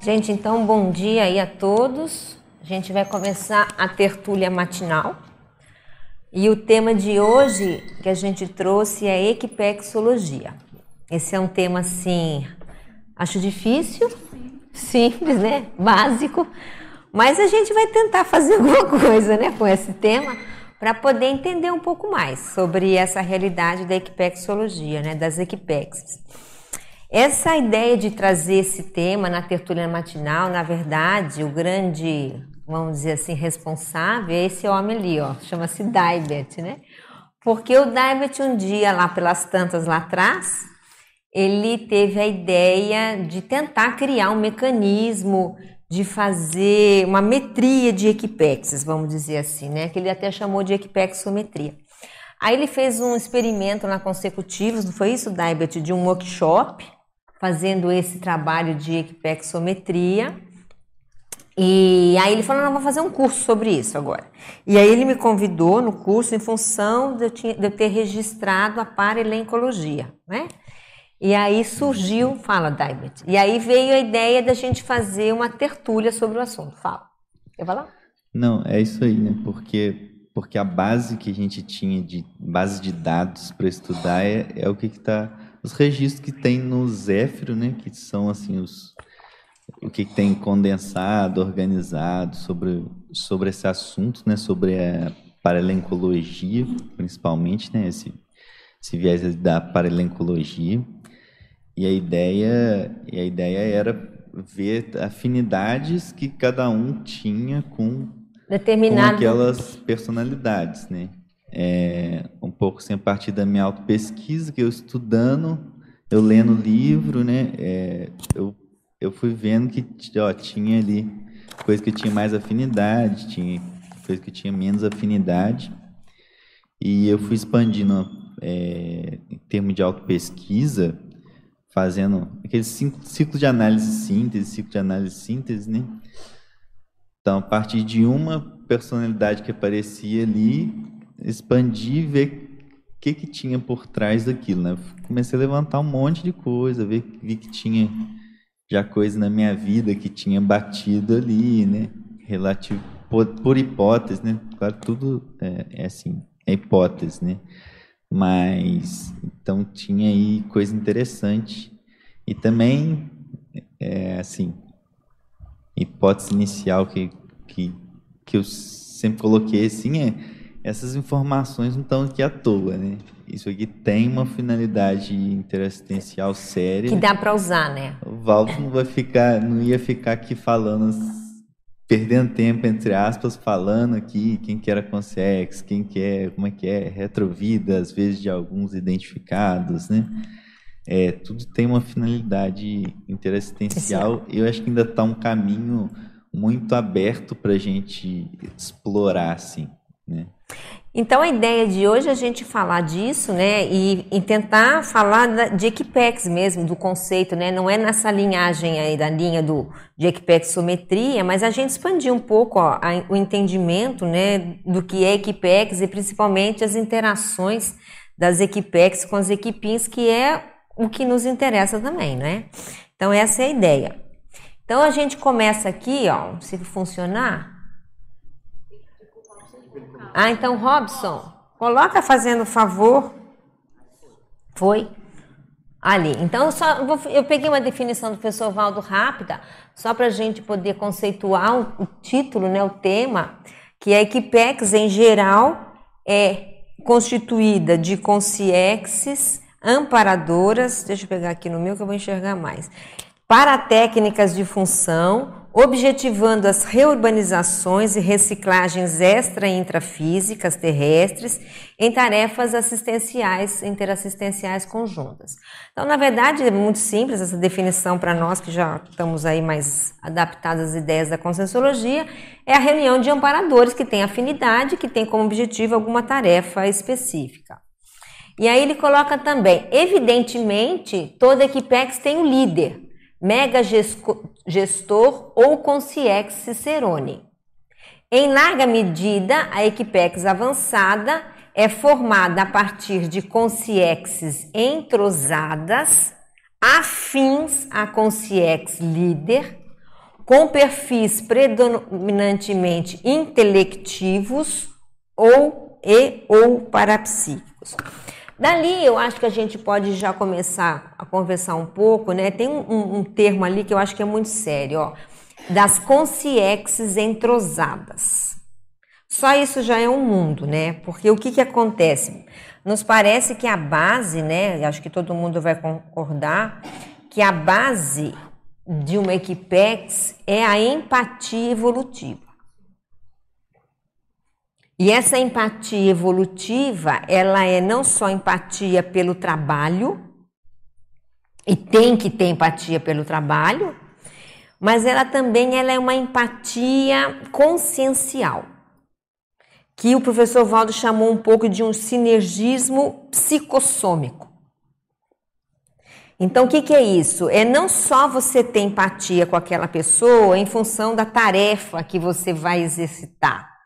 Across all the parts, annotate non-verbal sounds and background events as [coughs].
Gente, então bom dia aí a todos. A gente vai começar a tertúlia matinal. E o tema de hoje que a gente trouxe é equipexologia. Esse é um tema assim, acho difícil, simples, né? Básico, mas a gente vai tentar fazer [laughs] alguma coisa, né, com esse tema para poder entender um pouco mais sobre essa realidade da equipexologia, né, das equipexes. Essa ideia de trazer esse tema na tertúlia matinal, na verdade, o grande, vamos dizer assim, responsável é esse homem ali, ó, chama-se Daibet, né? Porque o Daibet um dia lá pelas tantas lá atrás, ele teve a ideia de tentar criar um mecanismo de fazer uma metria de equipexes, vamos dizer assim, né? Que ele até chamou de equipexometria. Aí ele fez um experimento na consecutivos, não foi isso, Daibet, de um workshop, fazendo esse trabalho de equipexometria. E aí ele falou, não, vou fazer um curso sobre isso agora. E aí ele me convidou no curso em função de eu, tinha, de eu ter registrado a paralencologia, né? E aí surgiu, fala, Daibet. E aí veio a ideia da gente fazer uma tertúlia sobre o assunto. Fala. Quer falar? Não, é isso aí, né? Porque, porque a base que a gente tinha de base de dados para estudar é, é o que está. Os registros que tem no Zéfiro, né? Que são assim os. O que tem condensado, organizado sobre, sobre esse assunto, né? Sobre a paralencologia, principalmente, né? Esse, esse viés da paralencologia. E a ideia, e a ideia era ver afinidades que cada um tinha com, com aquelas personalidades, né? É, um pouco sem partir da minha auto-pesquisa, que eu estudando, eu lendo livro, né? É, eu, eu fui vendo que ó, tinha ali coisa que tinha mais afinidade, tinha coisa que tinha menos afinidade. E eu fui expandindo é, em termos de auto-pesquisa, fazendo aquele ciclo de análise síntese, ciclo de análise síntese, né? Então, a partir de uma personalidade que aparecia ali, expandir e ver o que, que tinha por trás daquilo, né? Comecei a levantar um monte de coisa, ver, vi que tinha já coisa na minha vida que tinha batido ali, né? Relativo por, por hipótese, né? Claro, tudo é, é assim, é hipótese, né? Mas então tinha aí coisa interessante. E também, é, assim, hipótese inicial que, que, que eu sempre coloquei assim é essas informações não estão aqui à toa, né? Isso aqui tem uma finalidade interassistencial séria. Que dá para usar, né? O Valdo não vai ficar, não ia ficar aqui falando perdendo tempo, entre aspas, falando aqui quem que era Consex, quem que é, como é que é, retrovida, às vezes de alguns identificados, né? É, tudo tem uma finalidade interassistencial e eu acho que ainda está um caminho muito aberto para a gente explorar, assim, né? Então a ideia de hoje é a gente falar disso, né, e, e tentar falar de Equipex mesmo, do conceito, né, não é nessa linhagem aí da linha do de Equipexometria, mas a gente expandir um pouco ó, a, o entendimento, né, do que é Equipex e principalmente as interações das Equipex com as equipins, que é o que nos interessa também, né? Então essa é a ideia. Então a gente começa aqui, ó, se funcionar, ah, então, Robson, coloca fazendo favor. Foi? Ali. Então, só, eu peguei uma definição do professor Valdo rápida, só para a gente poder conceituar o, o, título, né, o tema, que a Equipex, em geral, é constituída de consciexes amparadoras, deixa eu pegar aqui no meu que eu vou enxergar mais, para técnicas de função, objetivando as reurbanizações e reciclagens extra e intrafísicas terrestres em tarefas assistenciais, interassistenciais conjuntas. Então, na verdade, é muito simples essa definição para nós que já estamos aí mais adaptados às ideias da conscienciologia, é a reunião de amparadores que tem afinidade, que tem como objetivo alguma tarefa específica. E aí ele coloca também, evidentemente, toda Equipex tem um líder, mega gestor ou Conciex Cicerone. Em larga medida, a Equipex avançada é formada a partir de consciexes entrosadas, afins à consciex líder, com perfis predominantemente intelectivos ou e ou parapsíquicos. Dali eu acho que a gente pode já começar a conversar um pouco, né? Tem um, um, termo ali que eu acho que é muito sério, ó, das consciexes entrosadas. Só isso já é um mundo, né? Porque o que, que acontece? Nos parece que a base, né? Acho que todo mundo vai concordar que a base de uma Equipex é a empatia evolutiva. E essa empatia evolutiva, ela é não só empatia pelo trabalho, e tem que ter empatia pelo trabalho, mas ela também ela é uma empatia consciencial, que o professor Valdo chamou um pouco de um sinergismo psicossômico. Então, o que, que é isso? É não só você ter empatia com aquela pessoa em função da tarefa que você vai exercitar,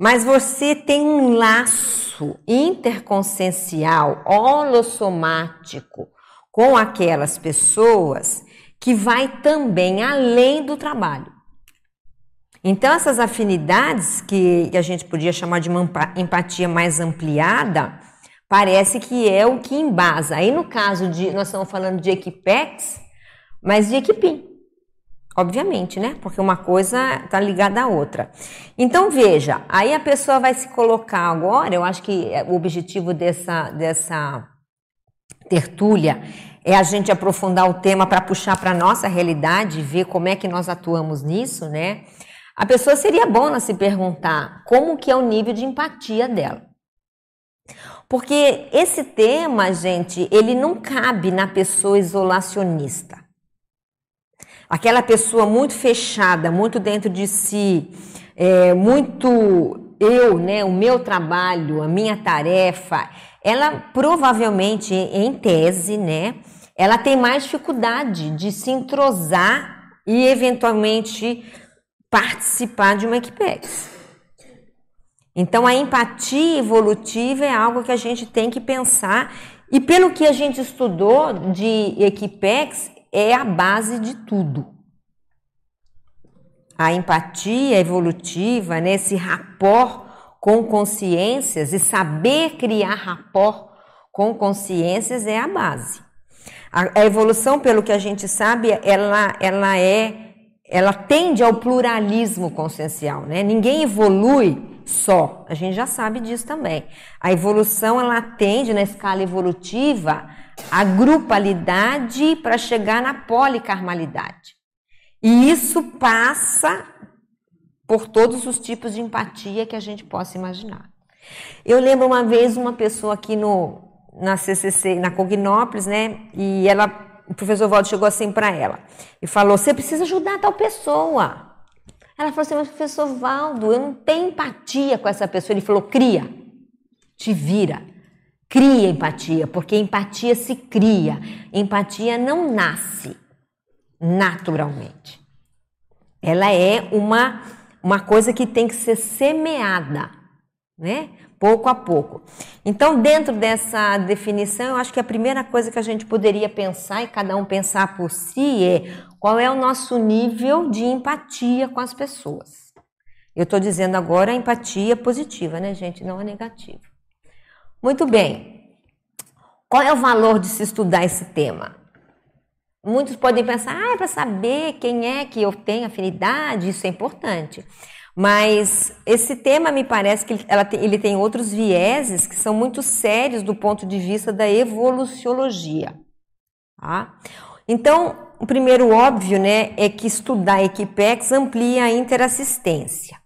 mas você tem um laço interconsciencial, holossomático com aquelas pessoas que vai também além do trabalho. Então, essas afinidades que a gente podia chamar de uma empatia mais ampliada, parece que é o que embasa. Aí, no caso de, nós estamos falando de Equipex, mas de Equipim obviamente, né? Porque uma coisa está ligada à outra. Então veja, aí a pessoa vai se colocar agora. Eu acho que o objetivo dessa dessa tertúlia é a gente aprofundar o tema para puxar para nossa realidade, ver como é que nós atuamos nisso, né? A pessoa seria bom se perguntar como que é o nível de empatia dela. Porque esse tema, gente, ele não cabe na pessoa isolacionista. Aquela pessoa muito fechada, muito dentro de si, é, muito eu, né, o meu trabalho, a minha tarefa, ela provavelmente, em tese, né, ela tem mais dificuldade de se entrosar e eventualmente participar de uma equipex. Então a empatia evolutiva é algo que a gente tem que pensar e pelo que a gente estudou de equipex, é a base de tudo. A empatia evolutiva, né, esse rapport com consciências e saber criar rapport com consciências é a base. A, a, evolução, pelo que a gente sabe, ela, ela é, ela tende ao pluralismo consciencial, né? Ninguém evolui só. A gente já sabe disso também. A evolução ela tende na escala evolutiva a grupalidade para chegar na policarmalidade. E isso passa por todos os tipos de empatia que a gente possa imaginar. Eu lembro uma vez uma pessoa aqui no, na CCC, na Cognópolis, né? E ela, o professor Valdo chegou assim para ela e falou: Você precisa ajudar tal pessoa. Ela falou assim: Mas professor Valdo, eu não tenho empatia com essa pessoa. Ele falou: Cria, te vira. Cria empatia, porque empatia se cria. Empatia não nasce naturalmente. Ela é uma, uma coisa que tem que ser semeada, né? Pouco a pouco. Então, dentro dessa definição, eu acho que a primeira coisa que a gente poderia pensar, e cada um pensar por si, é qual é o nosso nível de empatia com as pessoas. Eu estou dizendo agora empatia positiva, né, gente? Não a negativa. Muito bem. Qual é o valor de se estudar esse tema? Muitos podem pensar, ah, é para saber quem é que eu tenho afinidade, isso é importante. Mas esse tema me parece que ele tem outros vieses que são muito sérios do ponto de vista da evoluciologia. Tá? Então, o primeiro óbvio né, é que estudar Equipex amplia a interassistência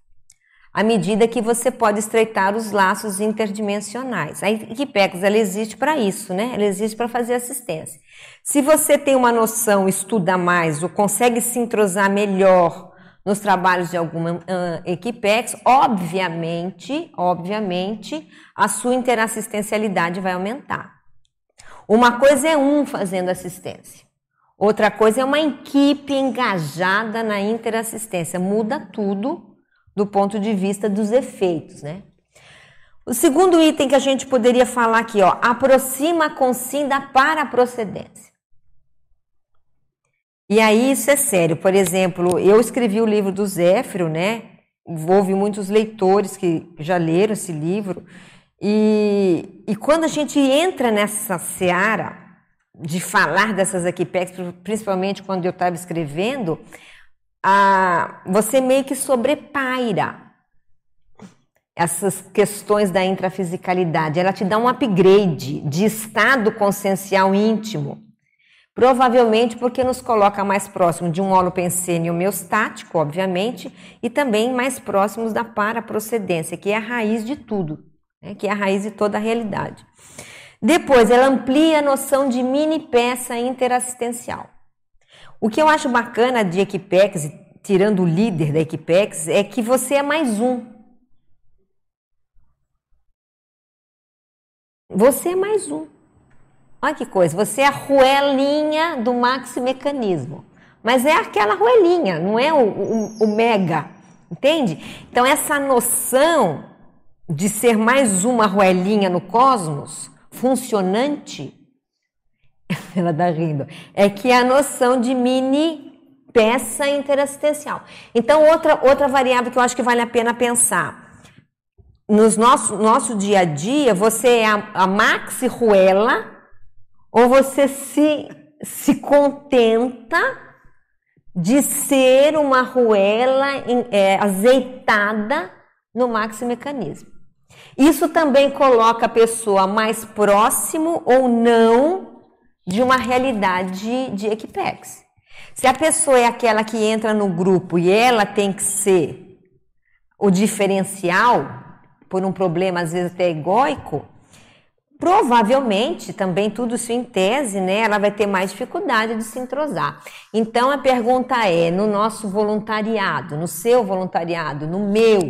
à medida que você pode estreitar os laços interdimensionais. A Equipex ela existe para isso, né? Ela existe para fazer assistência. Se você tem uma noção, estuda mais ou consegue se entrosar melhor nos trabalhos de alguma uh, Equipex, obviamente, obviamente, a sua interassistencialidade vai aumentar. Uma coisa é um fazendo assistência. Outra coisa é uma equipe engajada na interassistência. Muda tudo do ponto de vista dos efeitos, né? O segundo item que a gente poderia falar aqui, ó, aproxima a consinda para a procedência. E aí isso é sério. Por exemplo, eu escrevi o livro do Zéfiro, né? Houve muitos leitores que já leram esse livro. E, e quando a gente entra nessa seara de falar dessas equipex, principalmente quando eu estava escrevendo, a, você meio que sobrepaira essas questões da intrafisicalidade. Ela te dá um upgrade de estado consciencial íntimo. Provavelmente porque nos coloca mais próximo de um holopensene homeostático, obviamente, e também mais próximos da paraprocedência, que é a raiz de tudo, né? que é a raiz de toda a realidade. Depois, ela amplia a noção de mini peça interassistencial. O que eu acho bacana de Equipex, tirando o líder da Equipex, é que você é mais um. Você é mais um. Olha que coisa, você é a ruelinha do maximecanismo. Mas é aquela ruelinha, não é o, o, o mega, entende? Então, essa noção de ser mais uma ruelinha no cosmos, funcionante, [laughs] ela tá rindo, é que é a noção de mini peça interassistencial. Então, outra, outra variável que eu acho que vale a pena pensar. No nosso, nosso dia a dia, você é a, a maxi ruela ou você se, se contenta de ser uma ruela é, azeitada no maxi mecanismo. Isso também coloca a pessoa mais próximo ou não de uma realidade de Equipex. Se a pessoa é aquela que entra no grupo e ela tem que ser o diferencial por um problema às vezes até egóico, provavelmente também tudo isso em tese, né? Ela vai ter mais dificuldade de se entrosar. Então a pergunta é: no nosso voluntariado, no seu voluntariado, no meu,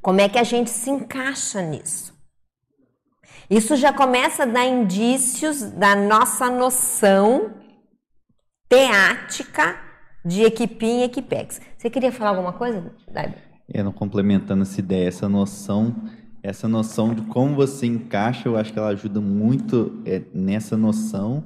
como é que a gente se encaixa nisso? Isso já começa a dar indícios da nossa noção teática de equipim e equipex. Você queria falar alguma coisa, Daiba? É, não complementando essa ideia, essa noção essa noção de como você encaixa, eu acho que ela ajuda muito é, nessa noção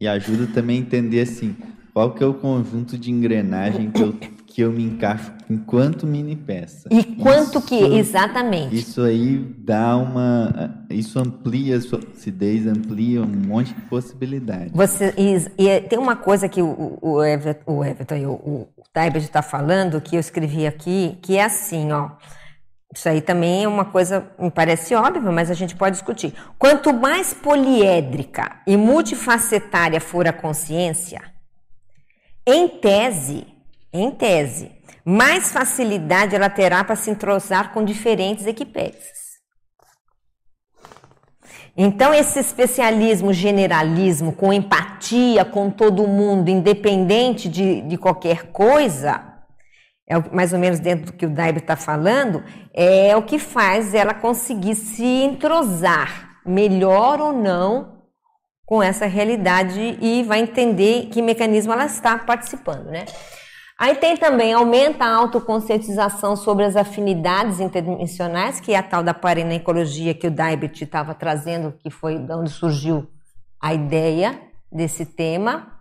e ajuda também a entender assim qual que é o conjunto de engrenagem que eu, que eu me encaixo enquanto mini peça. E quanto isso, que exatamente? Isso aí dá uma, isso amplia a sua lucidez, amplia um monte de possibilidades. Você e, tem uma coisa que o, o Everton, o Everton, o, o Taibet está falando que eu escrevi aqui, que é assim, ó. Isso aí também é uma coisa, me parece óbvio, mas a gente pode discutir. Quanto mais poliédrica e multifacetária for a consciência, em tese, em tese, mais facilidade ela terá para se entrosar com diferentes equipécias. Então, esse especialismo, generalismo, com empatia com todo mundo, independente de, de qualquer coisa, é mais ou menos dentro do que o Daib está falando, é o que faz ela conseguir se entrosar melhor ou não com essa realidade e vai entender que mecanismo ela está participando, né? Aí tem também, aumenta a autoconscientização sobre as afinidades interdimensionais, que é a tal da parenecologia que o Daibert estava trazendo, que foi onde surgiu a ideia desse tema.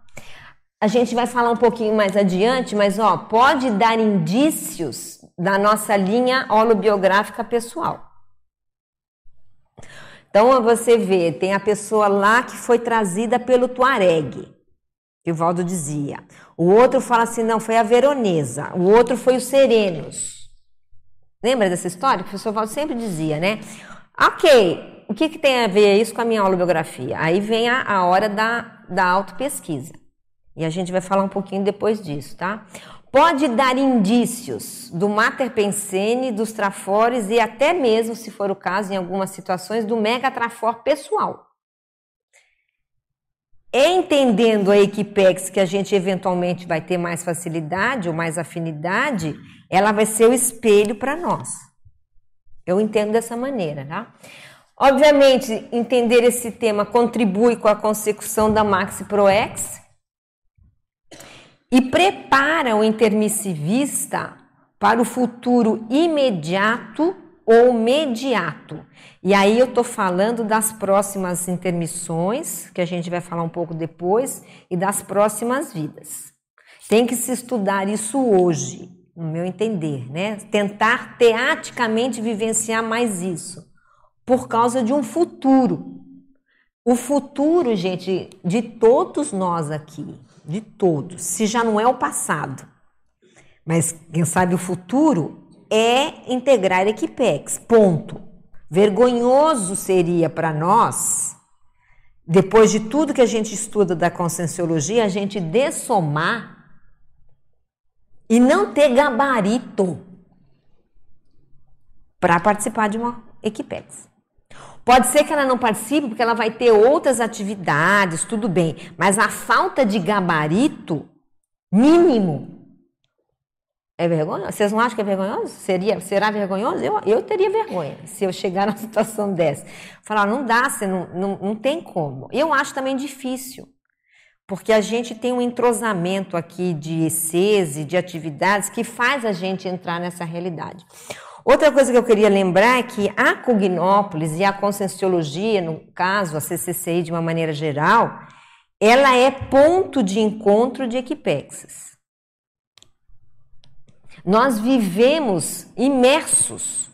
A gente vai falar um pouquinho mais adiante, mas ó, pode dar indícios da nossa linha holobiográfica pessoal. Então você vê, tem a pessoa lá que foi trazida pelo Tuareg, que o Valdo dizia. O outro fala assim, não, foi a Veronesa. O outro foi os Serenos. Lembra dessa história? Que o professor Valdo sempre dizia, né? Ok, o que, que tem a ver isso com a minha holobiografia? Aí vem a, a hora da, da autopesquisa. E a gente vai falar um pouquinho depois disso, tá? Pode dar indícios do mater pensene, dos trafores e até mesmo, se for o caso, em algumas situações, do megatrafor pessoal. Entendendo a Equipex que a gente eventualmente vai ter mais facilidade ou mais afinidade, ela vai ser o espelho para nós. Eu entendo dessa maneira, tá? Obviamente, entender esse tema contribui com a consecução da Maxi ProEx, e prepara o intermissivista para o futuro imediato ou mediato. E aí eu estou falando das próximas intermissões, que a gente vai falar um pouco depois, e das próximas vidas. Tem que se estudar isso hoje, no meu entender, né? Tentar teaticamente vivenciar mais isso, por causa de um futuro. O futuro, gente, de todos nós aqui, de todos, se já não é o passado, mas quem sabe o futuro é integrar Equipex, ponto. Vergonhoso seria para nós, depois de tudo que a gente estuda da conscienciologia, a gente dessomar e não ter gabarito para participar de uma Equipex. Pode ser que ela não participe porque ela vai ter outras atividades, tudo bem, mas a falta de gabarito mínimo é vergonhoso? Vocês não acham que é vergonhoso? Seria, será vergonhoso? Eu, eu teria vergonha se eu chegar [laughs] numa situação dessa. Falar, não dá, você não, não, não tem como. Eu acho também difícil, porque a gente tem um entrosamento aqui de ECs e de atividades que faz a gente entrar nessa realidade. Outra coisa que eu queria lembrar é que a Cognópolis e a Conscienciologia, no caso, a CCCI de uma maneira geral, ela é ponto de encontro de equipexes. Nós vivemos imersos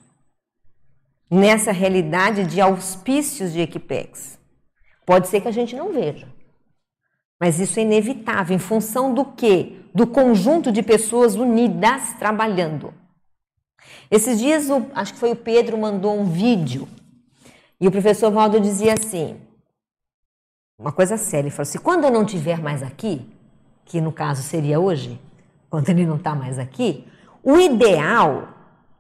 nessa realidade de auspícios de Equipex. Pode ser que a gente não veja, mas isso é inevitável em função do quê? Do conjunto de pessoas unidas trabalhando. Esses dias, o, acho que foi o Pedro mandou um vídeo e o professor Valdo dizia assim, uma coisa séria, ele falou assim, quando eu não estiver mais aqui, que no caso seria hoje, quando ele não está mais aqui, o ideal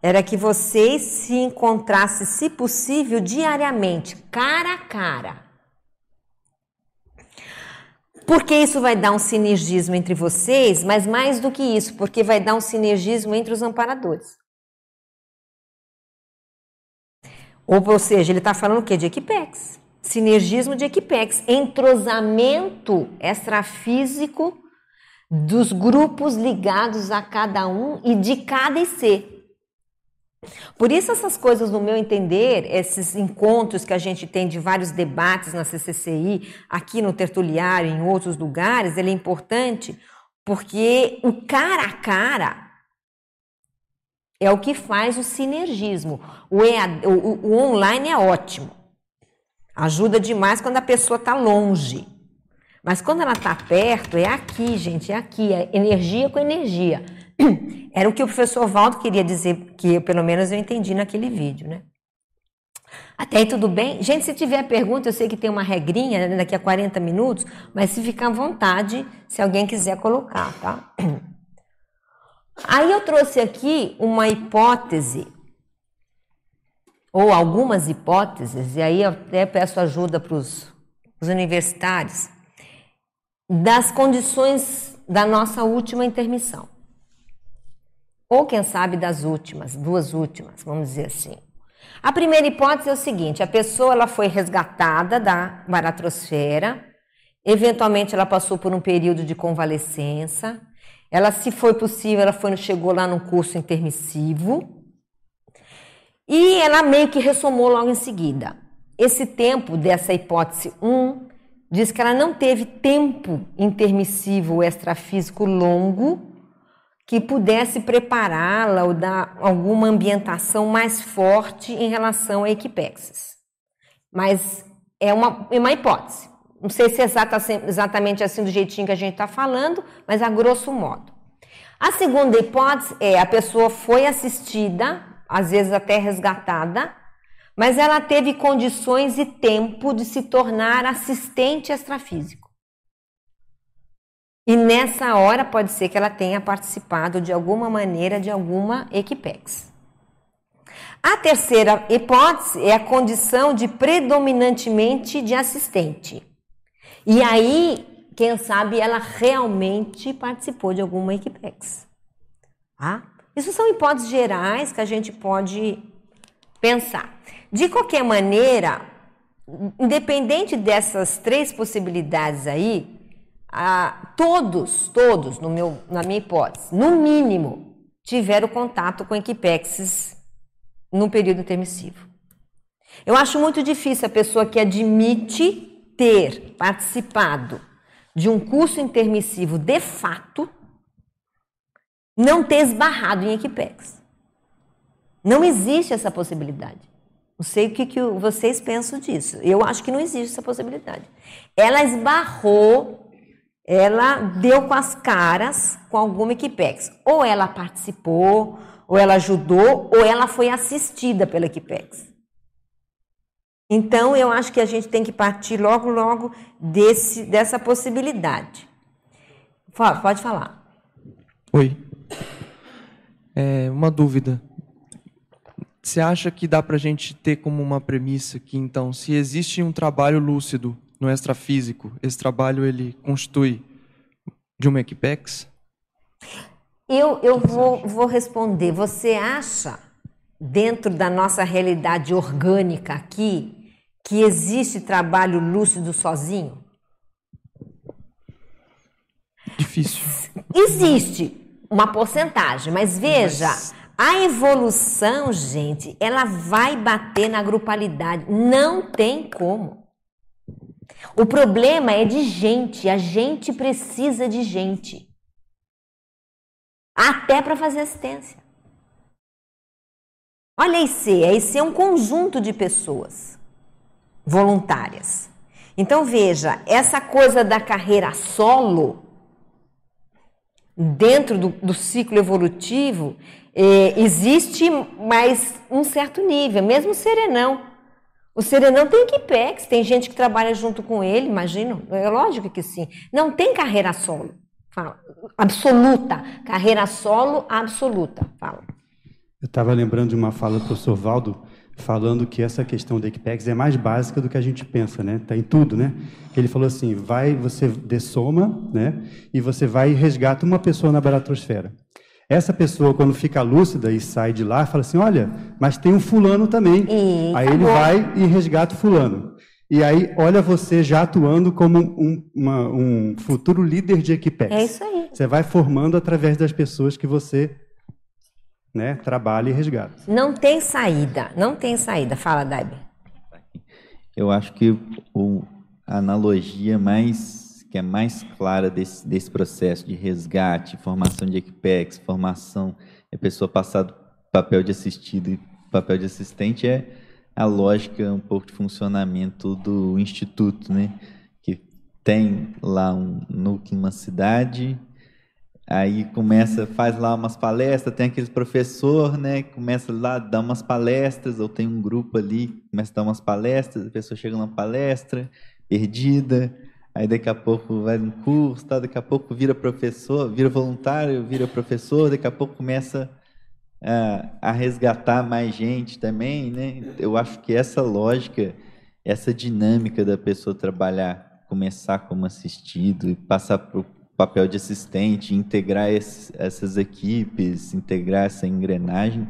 era que vocês se encontrassem, se possível, diariamente, cara a cara. Porque isso vai dar um sinergismo entre vocês, mas mais do que isso, porque vai dar um sinergismo entre os amparadores. Ou, ou seja, ele está falando o quê? De equipex. Sinergismo de equipex. Entrosamento extrafísico dos grupos ligados a cada um e de cada IC. Por isso, essas coisas, no meu entender, esses encontros que a gente tem de vários debates na CCCI, aqui no Tertuliário, em outros lugares, ele é importante porque o cara a cara é o que faz o sinergismo. O, EAD, o, o online é ótimo, ajuda demais quando a pessoa está longe. Mas quando ela está perto, é aqui, gente, é aqui, é energia com energia. [clears throat] Era o que o professor Valdo queria dizer, que pelo menos eu entendi naquele vídeo, né? Até aí tudo bem? Gente, se tiver pergunta, eu sei que tem uma regrinha né, daqui a 40 minutos, mas se ficar à vontade, se alguém quiser colocar, tá? [clears throat] Aí eu trouxe aqui uma hipótese, ou algumas hipóteses, e aí eu até peço ajuda para os universitários das condições da nossa última intermissão. Ou quem sabe das últimas, duas últimas, vamos dizer assim. A primeira hipótese é o seguinte: a pessoa ela foi resgatada da baratrosfera, eventualmente ela passou por um período de convalescença, ela, se foi possível, ela foi, chegou lá no curso intermissivo e ela meio que ressomou logo em seguida. Esse tempo dessa hipótese 1 diz que ela não teve tempo intermissivo extrafísico longo que pudesse prepará-la ou dar alguma ambientação mais forte em relação a equipexes. Mas é uma, é uma hipótese. Não sei se é exatamente assim do jeitinho que a gente está falando, mas a grosso modo. A segunda hipótese é a pessoa foi assistida, às vezes até resgatada, mas ela teve condições e tempo de se tornar assistente extrafísico. E nessa hora pode ser que ela tenha participado de alguma maneira de alguma equipex. A terceira hipótese é a condição de predominantemente de assistente. E aí, quem sabe ela realmente participou de alguma equipex. Tá? Isso são hipóteses gerais que a gente pode pensar. De qualquer maneira, independente dessas três possibilidades aí, a, todos, todos, no meu, na minha hipótese, no mínimo, tiveram contato com equipexes no período intermissivo. Eu acho muito difícil a pessoa que admite ter participado de um curso intermissivo de fato não ter esbarrado em Equipex. Não existe essa possibilidade. Não sei o que, que vocês pensam disso. Eu acho que não existe essa possibilidade. Ela esbarrou, ela deu com as caras com alguma Equipex. Ou ela participou, ou ela ajudou, ou ela foi assistida pela Equipex. Então, eu acho que a gente tem que partir logo, logo desse, dessa possibilidade. Pode falar. Oi. É, uma dúvida. Você acha que dá para a gente ter como uma premissa que, então, se existe um trabalho lúcido no extrafísico, esse trabalho ele constitui de uma equipex? Eu, eu vou, vou responder. Você acha, dentro da nossa realidade orgânica aqui, que existe trabalho lúcido sozinho? Difícil. Existe uma porcentagem, mas veja. Mas a evolução, gente, ela vai bater na grupalidade. Não tem como. O problema é de gente. A gente precisa de gente. Até para fazer assistência. Olha a IC. A IC é um conjunto de pessoas voluntárias. Então veja, essa coisa da carreira solo, dentro do, do ciclo evolutivo, é, existe mais um certo nível, mesmo o Serenão. O Serenão tem equipex, tem gente que trabalha junto com ele, imagino. É lógico que sim. Não tem carreira solo. Fala. Absoluta. Carreira solo absoluta. Fala. Eu estava lembrando de uma fala do professor Valdo, falando que essa questão da Equipex é mais básica do que a gente pensa, né? Tá em tudo, né? Ele falou assim: vai, você dessoma, né? E você vai e resgata uma pessoa na baratosfera. Essa pessoa, quando fica lúcida e sai de lá, fala assim: Olha, mas tem um fulano também. E aí ele vai e resgata o fulano. E aí, olha você já atuando como um, uma, um futuro líder de Equipex. É isso aí. Você vai formando através das pessoas que você né, trabalha e resgata. Não tem saída, não tem saída. Fala, Daibe. Eu acho que o, a analogia mais que é mais clara desse, desse processo de resgate, formação de equipex, formação, a pessoa passar do papel de assistido e papel de assistente é a lógica um pouco de funcionamento do instituto, né? Que tem lá um núcleo, uma cidade, aí começa, faz lá umas palestras, tem aquele professor, né? Começa lá dar umas palestras, ou tem um grupo ali, começa a dar umas palestras, a pessoa chega numa palestra perdida, aí daqui a pouco vai num curso, tá? daqui a pouco vira professor, vira voluntário, vira professor, daqui a pouco começa a, a resgatar mais gente também, né? Eu acho que essa lógica, essa dinâmica da pessoa trabalhar, começar como assistido e passar para o papel de assistente, integrar essas equipes, integrar essa engrenagem,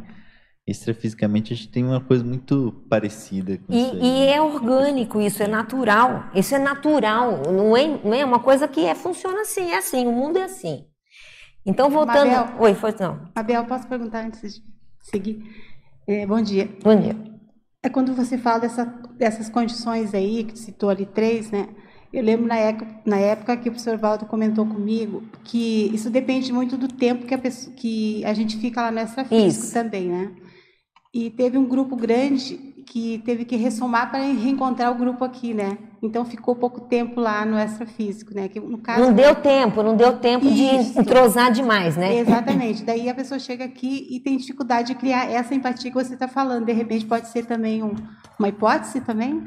extrafisicamente a gente tem uma coisa muito parecida com e, isso. Aí. E é orgânico, isso é natural. Isso é natural, não é, não é uma coisa que é, funciona assim, é assim, o mundo é assim. Então, voltando. Mabel, Oi, foi não. Abel, posso perguntar antes de seguir? É, bom dia. Bom dia. É quando você fala dessa, dessas condições aí, que citou ali três, né? Eu lembro na época, na época que o professor Valdo comentou comigo que isso depende muito do tempo que a, pessoa, que a gente fica lá no extrafísico também, né? E teve um grupo grande que teve que ressomar para reencontrar o grupo aqui, né? Então ficou pouco tempo lá no extrafísico, né? Que no caso não deu tempo, não deu tempo Isso. de entrosar demais, né? Exatamente. Daí a pessoa chega aqui e tem dificuldade de criar essa empatia que você está falando. De repente pode ser também um, uma hipótese também.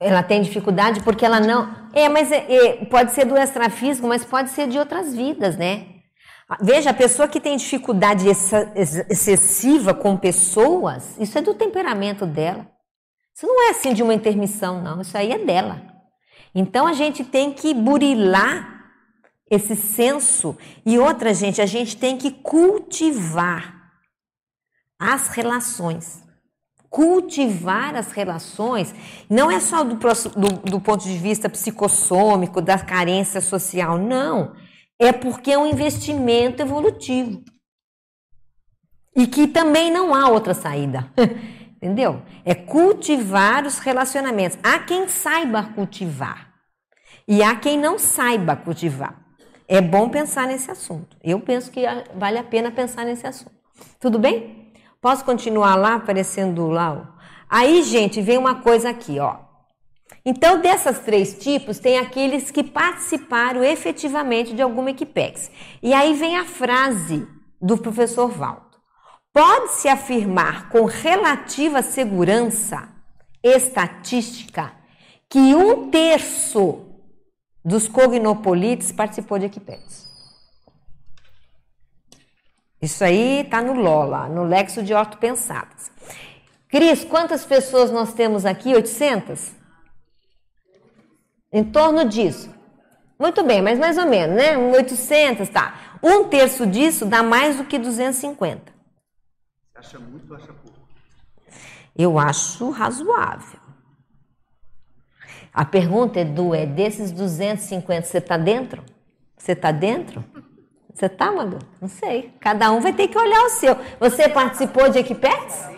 Ela tem dificuldade porque ela não. É, mas é, é, pode ser do extrafísico, mas pode ser de outras vidas, né? Veja, a pessoa que tem dificuldade excessiva com pessoas, isso é do temperamento dela. Isso não é assim de uma intermissão, não. Isso aí é dela. Então a gente tem que burilar esse senso. E outra, gente, a gente tem que cultivar as relações. Cultivar as relações não é só do, do, do ponto de vista psicossômico, da carência social, não é porque é um investimento evolutivo. E que também não há outra saída. [laughs] Entendeu? É cultivar os relacionamentos. Há quem saiba cultivar e há quem não saiba cultivar. É bom pensar nesse assunto. Eu penso que vale a pena pensar nesse assunto. Tudo bem? Posso continuar lá aparecendo lá? Aí, gente, vem uma coisa aqui, ó. Então, dessas três tipos, tem aqueles que participaram efetivamente de alguma Equipex. E aí vem a frase do professor Valdo. Pode-se afirmar com relativa segurança estatística que um terço dos cognopolites participou de Equipex. Isso aí está no LOLA, no Lexo de Ortopensadas. Cris, quantas pessoas nós temos aqui? 800? Em torno disso. Muito bem, mas mais ou menos, né? 800, tá. Um terço disso dá mais do que 250. Você acha muito ou acha pouco? Eu acho razoável. A pergunta, Edu, é desses 250, você está dentro? Você está dentro? Você está, Maga? Não sei. Cada um vai ter que olhar o seu. Você participou de Equipex?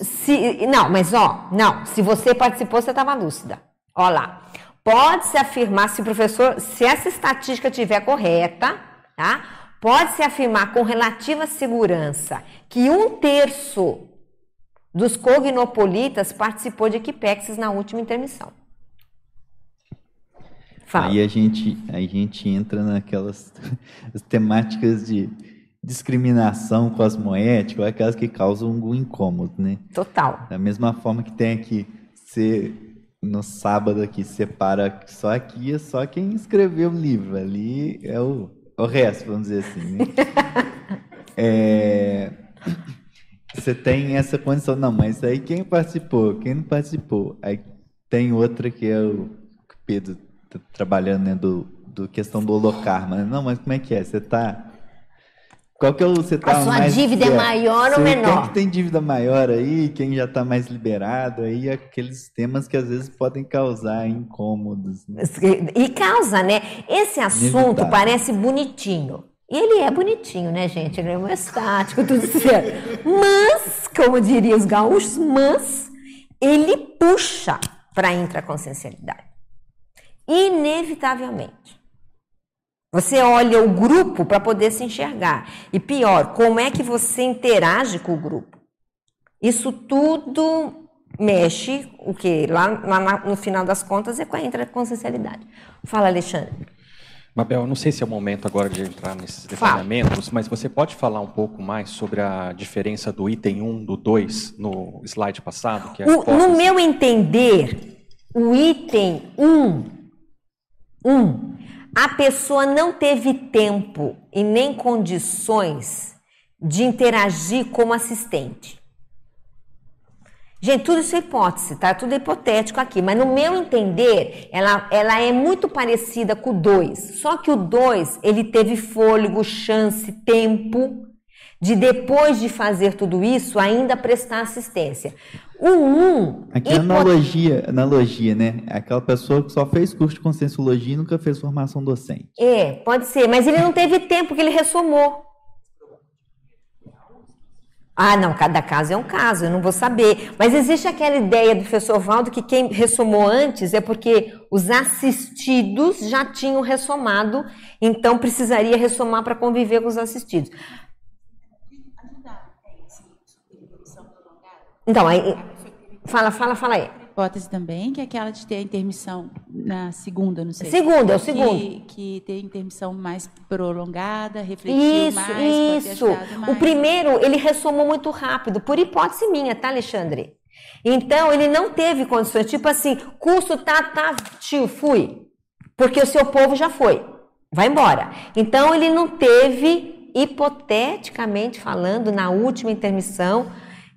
Se, não, mas ó, não. Se você participou, você estava lúcida. Ó lá. Pode-se afirmar, se o professor, se essa estatística estiver correta, tá? Pode-se afirmar com relativa segurança que um terço dos cognopolitas participou de Equipex na última intermissão. Fala. Aí a gente, a gente entra naquelas [laughs] temáticas de discriminação cosmoética, aquelas que causam algum incômodo, né? Total. Da mesma forma que tem aqui, você no sábado aqui separa só aqui é só quem escreveu o livro, ali é o, o resto, vamos dizer assim. Né? [laughs] é, você tem essa condição, não, mas aí quem participou, quem não participou, aí tem outra que é o Pedro trabalhando né, do, do questão do holocarma. Não, mas como é que é? Você está qual que é o você tá A sua mais, dívida é, maior ou menor? Quem que tem dívida maior aí, quem já está mais liberado aí, aqueles temas que às vezes podem causar incômodos. Né? E causa, né? Esse assunto parece bonitinho. E ele é bonitinho, né, gente? Ele é um estático, tudo certo. Mas, como diriam os gaúchos, mas ele puxa para a intraconsciencialidade inevitavelmente. Você olha o grupo para poder se enxergar. E pior, como é que você interage com o grupo? Isso tudo mexe, o que? Lá, lá no final das contas é com a intraconsciencialidade. Fala, Alexandre. Mabel, não sei se é o momento agora de entrar nesses detalhamentos, mas você pode falar um pouco mais sobre a diferença do item 1 do 2 no slide passado? É o, no meu entender, o item 1 um, a pessoa não teve tempo e nem condições de interagir como assistente. Gente, tudo isso é hipótese, tá? Tudo é hipotético aqui, mas no meu entender, ela, ela é muito parecida com o 2. Só que o 2, ele teve fôlego, chance, tempo de depois de fazer tudo isso ainda prestar assistência. O 1. Um, Aqui é analogia, analogia, né? Aquela pessoa que só fez curso de conscienciologia e nunca fez formação docente. É, pode ser, mas ele não teve tempo que ele ressomou. Ah, não, cada caso é um caso, eu não vou saber. Mas existe aquela ideia do professor Valdo que quem ressomou antes é porque os assistidos já tinham ressomado, então precisaria ressomar para conviver com os assistidos. Então, aí, fala, fala, fala aí. Hipótese também, que é aquela de ter a intermissão na segunda, não sei. Segunda, é o segundo. Que, que ter intermissão mais prolongada, refletir isso, mais. Isso, isso. O primeiro, ele ressomou muito rápido, por hipótese minha, tá, Alexandre? Então, ele não teve condições, tipo assim, curso tá, tá, tio, fui. Porque o seu povo já foi, vai embora. Então, ele não teve, hipoteticamente falando, na última intermissão,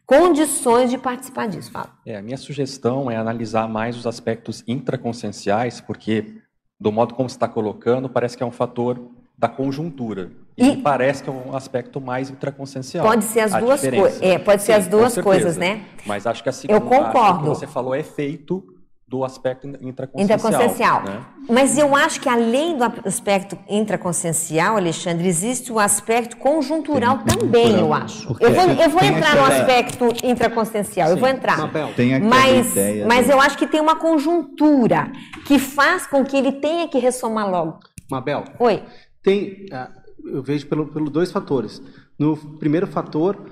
condições de participar disso. Fala. É, a minha sugestão é analisar mais os aspectos intraconscienciais, porque, do modo como você está colocando, parece que é um fator da conjuntura. E, e parece que é um aspecto mais intraconsciencial. Pode ser as duas coisas. É, pode ser Sim, as duas coisas, né? Mas acho que a segunda, Eu concordo. que você falou é feito do aspecto intraconsciencial. Intraconsciencial. Né? Mas eu acho que além do aspecto intraconsciencial, Alexandre, existe o aspecto conjuntural também, eu acho. Eu vou, eu vou tem entrar no aspecto intraconsciencial, eu vou entrar. Mabel, Tem Mas, ideia mas eu acho que tem uma conjuntura que faz com que ele tenha que ressomar logo. Mabel, Oi. tem, ah, eu vejo pelo, pelo dois fatores. No primeiro fator,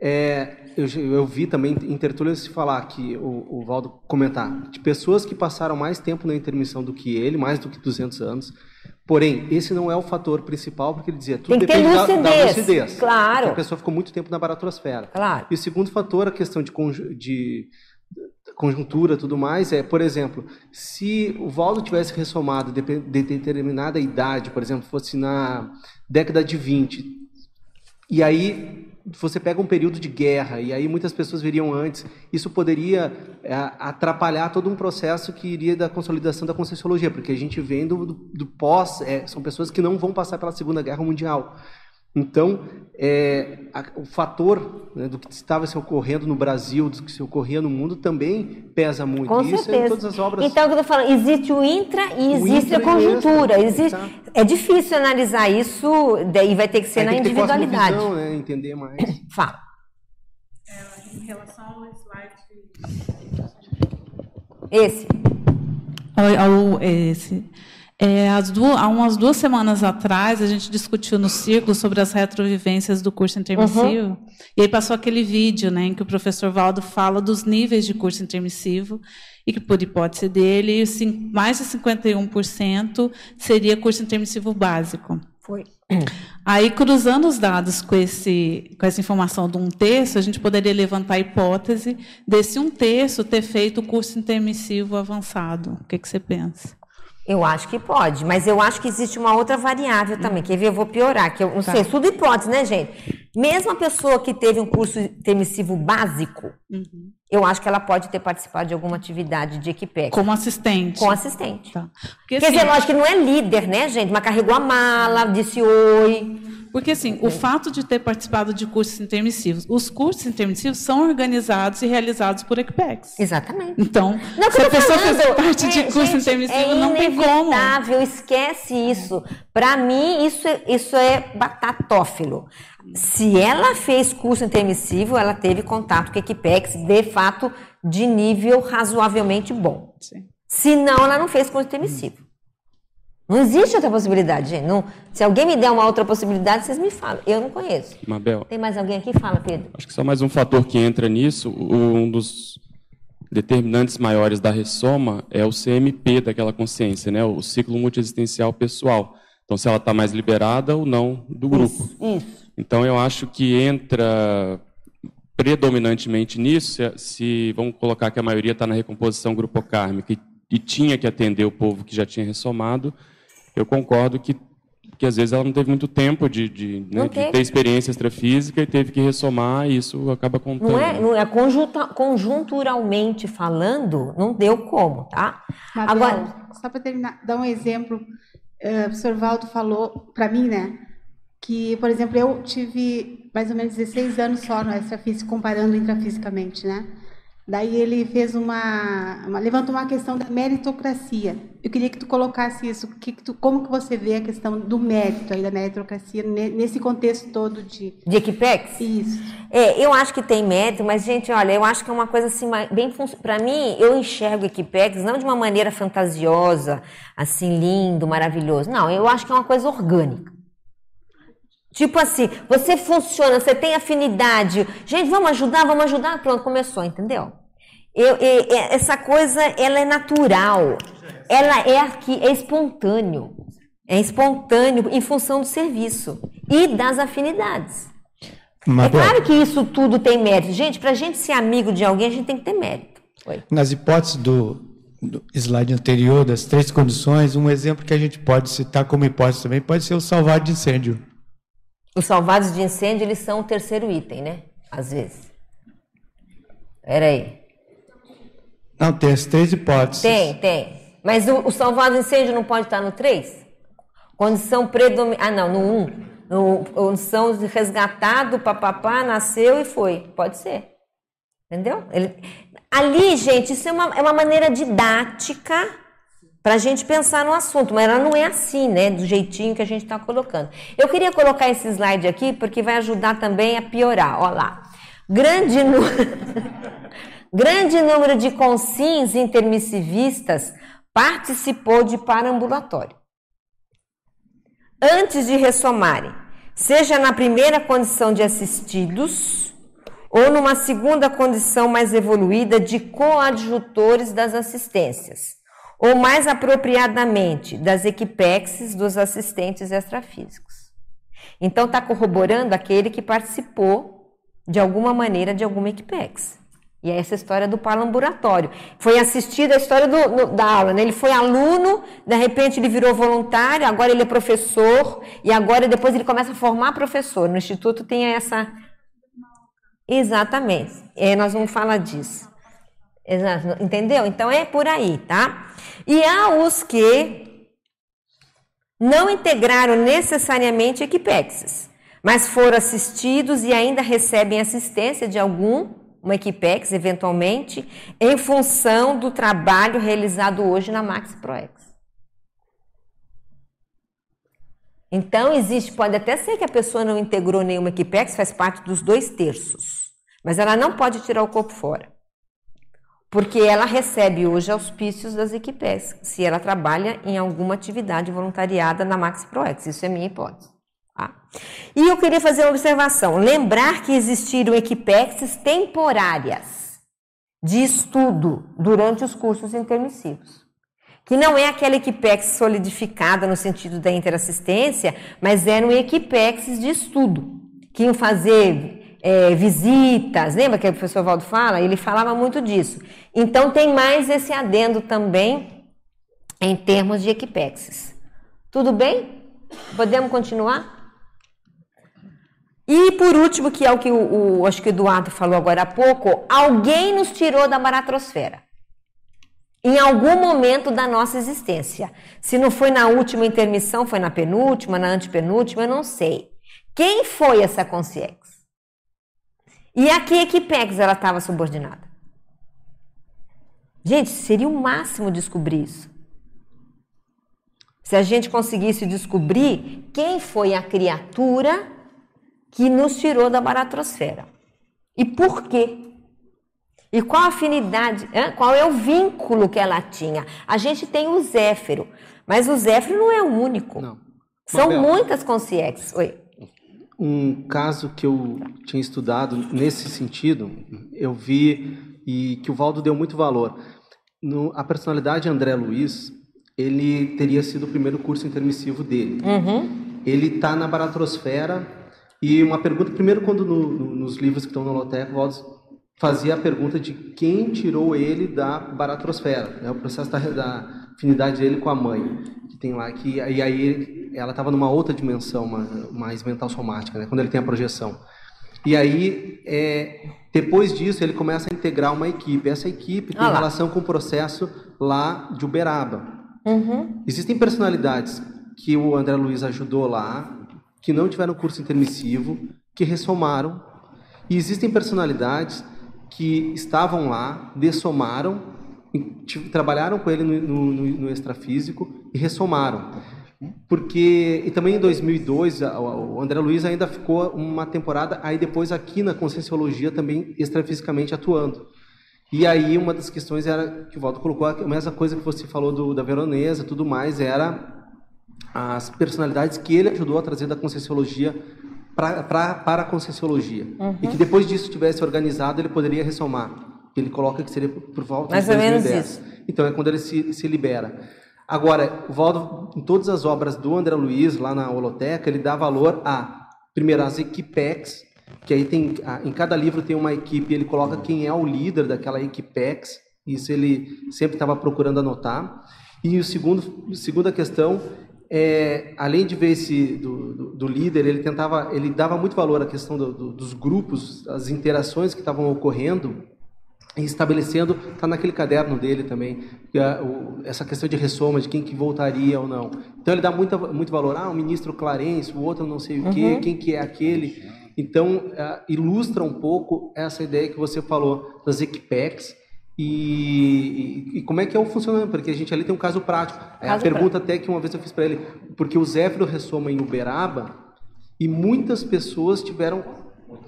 é, eu, eu vi também em tertúlias falar que o, o Valdo comentar de pessoas que passaram mais tempo na intermissão do que ele, mais do que 200 anos. Porém, esse não é o fator principal, porque ele dizia tudo depende da- da, lucidez, lucidez. claro. A pessoa ficou muito tempo na baratrosfera. Claro. E o segundo fator, a questão de, de conjuntura tudo mais, é, por exemplo, se o Valdo tivesse ressomado de, de determinada idade, por exemplo, fosse na década de 20, e aí você pega um período de guerra, e aí muitas pessoas viriam antes, isso poderia é, atrapalhar todo um processo que iria da consolidação da Conscienciologia, porque a gente vem do, do, do pós, é, são pessoas que não vão passar pela Segunda Guerra Mundial. Então, é, a- o fator né, do que estava se ocorrendo no Brasil, do que se ocorria no mundo, também pesa muito. Com isso é certeza. em todas as obras. Então, o que eu estou falando, existe o intra e O existe intra a conjuntura. extra. Existe, Tá. é difícil analisar isso, daí vai ter que ser Aí na tem que ter individualidade. cosmovisão, né, entender mais. [coughs] Fala. Em relação ao slide. Esse. Ao, ao- esse. É, as duas, há umas duas semanas atrás, a gente discutiu no círculo sobre as retrovivências do curso intermissivo. E aí passou aquele vídeo né, em que o professor Valdo fala dos níveis de curso intermissivo e que, por hipótese dele, mais de 51% seria curso intermissivo básico. Foi. Aí, cruzando os dados com, esse, com essa informação de um terço, a gente poderia levantar a hipótese desse um terço ter feito o curso intermissivo avançado. O que, que você pensa? Eu acho que pode, mas eu acho que existe uma outra variável também. Quer ver? Eu vou piorar, que eu não Tá. sei, tudo hipótese, né, gente? Mesmo a pessoa que teve um curso intermissivo básico, Uhum. eu acho que ela pode ter participado de alguma atividade de equipe Como assistente. com assistente. Tá. Porque, Quer assim, dizer, lógico que não é líder, né, gente? Mas carregou a mala, disse oi. Porque assim, o fato de ter participado de cursos intermissivos, os cursos intermissivos são organizados e realizados por Equipex. Exatamente. Então, Não, se a pessoa falando, fez parte de é, curso gente, intermissivo, é não tem como. inevitável, esquece isso. Para mim, isso é, isso é batatófilo. Se ela fez curso intermissivo, ela teve contato com a Equipex, de fato, de nível razoavelmente bom. Sim. Se não, ela não fez curso intermissivo. Não existe outra possibilidade, gente. Não, se alguém me der uma outra possibilidade, vocês me falam. Eu não conheço. Mabel, Tem mais alguém aqui? Fala, Pedro. acho que só mais um fator que entra nisso, um dos determinantes maiores da ressoma é o CMP daquela consciência, né? o ciclo multiexistencial pessoal. Então, se ela está mais liberada ou não do grupo. Isso. Então, eu acho que entra predominantemente nisso, se, se vamos colocar que a maioria está na recomposição grupocármica e, e tinha que atender o povo que já tinha ressomado, eu concordo que, que às vezes ela não teve muito tempo de, de, né, de ter experiência extrafísica e teve que ressomar e isso acaba contando. Não é, não é conjunta- conjunturalmente falando, não deu como, tá? Mabel, Agora, só para terminar, dar um exemplo, eh, o professor Valdo falou para mim, né, que, por exemplo, eu tive mais ou menos 16 anos só no extrafísico, comparando intrafisicamente, né? Daí ele fez uma, uma levantou uma questão da meritocracia. Eu queria que tu colocasse isso, que que tu, como que você vê a questão do mérito aí da meritocracia ne- nesse contexto todo de de Equipex? isso. É, eu acho que tem mérito, mas, gente, olha, eu acho que é uma coisa assim, bem. Para mim, eu enxergo Equipex não de uma maneira fantasiosa, assim, lindo, maravilhoso. Não, eu acho que é uma coisa orgânica. Tipo assim, você funciona, você tem afinidade. Gente, vamos ajudar, vamos ajudar. Pronto, começou, entendeu? Eu, e- e- essa coisa, ela é natural. Ela é aqui, é espontâneo. É espontâneo em função do serviço e das afinidades. É Mabel, claro que isso tudo tem mérito. Gente, para a gente ser amigo de alguém, a gente tem que ter mérito. Oi. nas hipóteses do, do slide anterior, das três condições, um exemplo que a gente pode citar como hipótese também pode ser o salvar de incêndio. Os salvados de incêndio, eles são o terceiro item, né? Às vezes. Peraí. Não, tem as três hipóteses. Tem, tem. Mas o, o salvado incêndio não pode estar no 3? Condição predominante. Ah, não, no 1. No, condição de resgatado, papapá, nasceu e foi. Pode ser. Entendeu? Ele, Ali, gente, isso é uma, é uma maneira didática para a gente pensar no assunto, mas ela não é assim, né? Do jeitinho que a gente está colocando. Eu queria colocar esse slide aqui porque vai ajudar também a piorar. Olha lá. Grande, nu... [laughs] Grande número de consins intermissivistas participou de parambulatório. Antes de ressomarem, seja na primeira condição de assistidos ou numa segunda condição mais evoluída de coadjutores das assistências ou mais apropriadamente das equipexes dos assistentes extrafísicos. Então está corroborando aquele que participou de alguma maneira de alguma equipex. E é essa história do palambulatório. Foi assistida a história do, no, da aula, né? Ele foi aluno, de repente ele virou voluntário, agora ele é professor, e agora depois ele começa a formar professor. No Instituto tem essa. Exatamente. É, nós vamos falar disso. Exato. Entendeu? Então é por aí, tá? E há os que não integraram necessariamente equipexes, mas foram assistidos e ainda recebem assistência de algum, uma equipex, eventualmente, em função do trabalho realizado hoje na Max ProEx. Então, existe, pode até ser que a pessoa não integrou nenhuma equipex, faz parte dos dois terços, mas ela não pode tirar o corpo fora porque ela recebe hoje auspícios das equipes, se ela trabalha em alguma atividade voluntariada na Max ProEx. Isso é minha hipótese. E eu queria fazer uma observação. Lembrar que existiram equipexes temporárias de estudo durante os cursos intermissivos. Que não é aquela equipex solidificada no sentido da interassistência, mas eram equipexes de estudo, que iam fazer é, visitas, lembra que o professor Valdo fala? Ele falava muito disso. Então tem mais esse adendo também em termos de equipexes. Tudo bem? Podemos continuar? E por último, que é o que o, o, acho que o Eduardo falou agora há pouco, alguém nos tirou da baratrosfera. Em algum momento da nossa existência. Se não foi na última intermissão, foi na penúltima, na antepenúltima, eu não sei. Quem foi essa consciência? E a que equipex ela estava subordinada? Gente, seria o máximo descobrir isso. Se a gente conseguisse descobrir quem foi a criatura que nos tirou da baratrosfera. E por quê? E qual a afinidade, qual é o vínculo que ela tinha? A gente tem o Zéfiro, mas o Zéfiro não é o único. Não. São Mabel, muitas consciências. Oi um caso que eu tinha estudado nesse sentido, eu vi e que o Valdo deu muito valor. No, a personalidade André Luiz, ele teria sido o primeiro curso intermissivo dele. Uhum. Ele está na baratrosfera e uma pergunta, primeiro quando no, no, nos livros que estão no Loteco, o Valdo fazia a pergunta de quem tirou ele da baratrosfera, né, o processo da, da afinidade dele com a mãe, que tem lá, que, e aí ela estava numa outra dimensão, uma, mais mental somática, né? quando ele tem a projeção. E aí, é, depois disso, ele começa a integrar uma equipe. Essa equipe tem ah relação com o processo lá de Uberaba. Uhum. Existem personalidades que o André Luiz ajudou lá, que não tiveram curso intermissivo, que ressomaram. E existem personalidades que estavam lá, dessomaram, trabalharam com ele no, no, no extrafísico e ressomaram. Porque, e também em 2002, o André Luiz ainda ficou uma temporada, aí depois aqui na Conscienciologia também extrafisicamente atuando. E aí uma das questões era, que o Waldo colocou, a mesma coisa que você falou do, da Veronesa, tudo mais, era as personalidades que ele ajudou a trazer da Conscienciologia pra, pra, para a Conscienciologia. Uhum. E que depois disso tivesse organizado, ele poderia ressomar. Ele coloca que seria por, volta Mais de 2010. menos isso. Então é quando ele se, se libera. Agora, o Valdo, em todas as obras do André Luiz, lá na Holoteca, ele dá valor a, primeiro, as equipex, que aí tem, em cada livro tem uma equipe, ele coloca quem é o líder daquela equipex, isso ele sempre estava procurando anotar. E o segundo, segunda questão é, além de ver esse do, do, do, líder, ele tentava, ele dava muito valor à questão do, dos grupos, as interações que estavam ocorrendo e estabelecendo, está naquele caderno dele também, é essa questão de ressoma, de quem que voltaria ou não. Então ele dá muito, muito valor, ah, o ministro Clarence, o outro não sei o quê, uhum. quem que é aquele. Então, uh, ilustra um pouco essa ideia que você falou das equipex E, e, e como é que é o funcionamento? Porque a gente ali tem um caso prático. É a Caso pergunta até que uma vez eu fiz para ele, porque o Zéfiro ressoma em Uberaba e muitas pessoas tiveram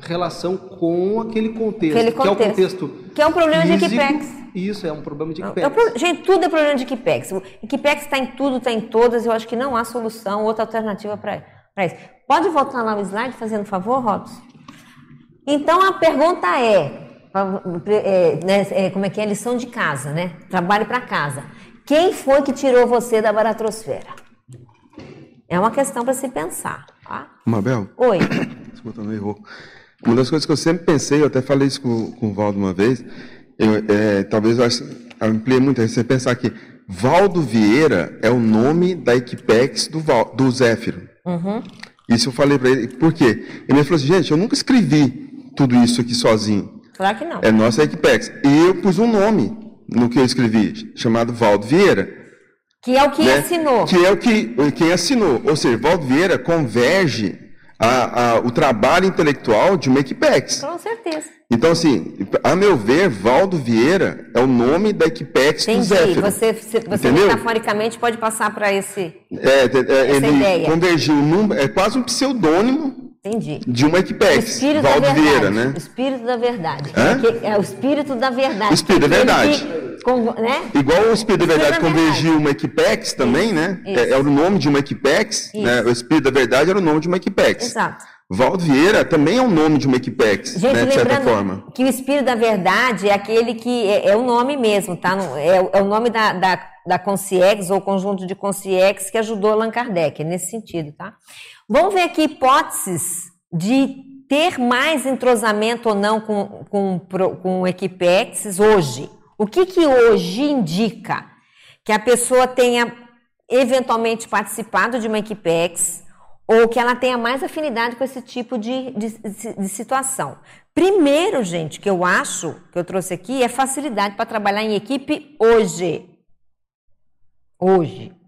relação com aquele contexto, Aquele que é o contexto. contexto Que é um problema de físico. Equipex. Isso, é um problema de É Equipex. o pro- Gente, tudo é problema de Equipex. Equipex está em tudo, está em todas. Eu acho que não há solução, outra alternativa para isso. Pode voltar lá o slide, fazendo favor, Robson? Então a pergunta é, é, né, é, como é que é? Lição de casa, né? Trabalho para casa. Quem foi que tirou você da baratrosfera? É uma questão para se pensar. Tá? Mabel, Oi. desculpa, não errou. Uma das coisas que eu sempre pensei, eu até falei isso com, com o Valdo uma vez, eu, é, talvez eu, acho- eu ampliei muito, é você pensar que Valdo Vieira é o nome da Equipex do, Val, do Zéfiro. Uhum. Isso eu falei para ele, por quê? Ele me falou assim, gente, eu nunca escrevi tudo isso aqui sozinho. Claro que não. É nossa Equipex. E eu pus um nome no que eu escrevi, chamado Valdo Vieira. Que é o que né? assinou. Que é o que quem assinou. Ou seja, Valdo Vieira converge a- a- o trabalho intelectual de uma Equipex. Com certeza. Então, assim, a meu ver, Valdo Vieira é o nome da Equipex do. Zéfiro. Você, você, Entendeu? metaforicamente pode passar para esse. É, é, Essa ele ideia. convergiu num, é quase um pseudônimo Entendi. de uma Equipex. Espírito da Valdo. Vieira, né? Espírito da verdade. Que É o espírito da verdade. O espírito da verdade. que né? Igual o Espírito da Verdade convergiu uma Equipex também, né? isso. É, é o nome de uma Equipex, Isso. né? O Espírito da Verdade era o nome de uma Equipex. Exato. Valdo Vieira também é o nome de uma Equipex, Gente, né? De certa forma. que o espírito da verdade é aquele que é, é o nome mesmo, tá? É, o- é o nome da, da, da Concierge ou conjunto de Concierge que ajudou Allan Kardec, é nesse sentido, tá? Vamos ver aqui hipóteses de ter mais entrosamento ou não com, com, com equipex hoje. O que que hoje indica que a pessoa tenha eventualmente participado de uma equipex ou que ela tenha mais afinidade com esse tipo de, de, de situação. Primeiro, gente, que eu acho que eu trouxe aqui é facilidade para trabalhar em equipe hoje. Hoje.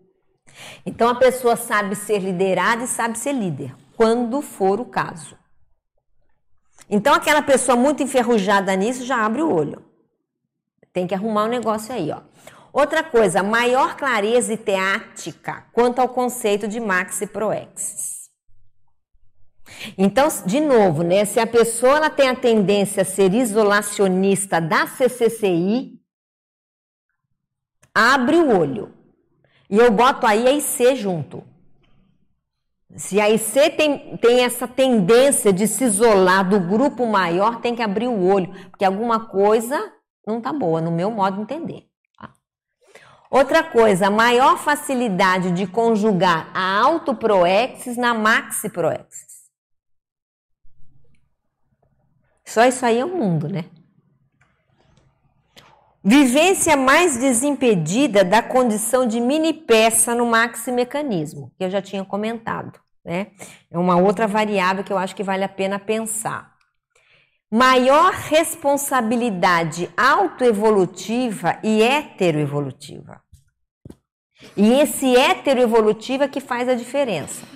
Então a pessoa sabe ser liderada e sabe ser líder, quando for o caso. Então aquela pessoa muito enferrujada nisso já abre o olho. Tem que arrumar um negócio aí, ó. Outra coisa, maior clareza e teática quanto ao conceito de maxi proexis. Então, de novo, né, se a pessoa ela tem a tendência a ser isolacionista da CCCI, abre o olho. E eu boto a IC junto. Se a IC tem, tem essa tendência de se isolar do grupo maior, tem que abrir o olho, porque alguma coisa não tá boa, no meu modo de entender. tá? Outra coisa, maior facilidade de conjugar a autoproexis na maxiproexis. Só isso aí é o mundo, né? Vivência mais desimpedida da condição de mini peça no maximecanismo, que eu já tinha comentado, né? É uma outra variável que eu acho que vale a pena pensar. Maior responsabilidade autoevolutiva e heteroevolutiva. E esse heteroevolutiva que faz a diferença.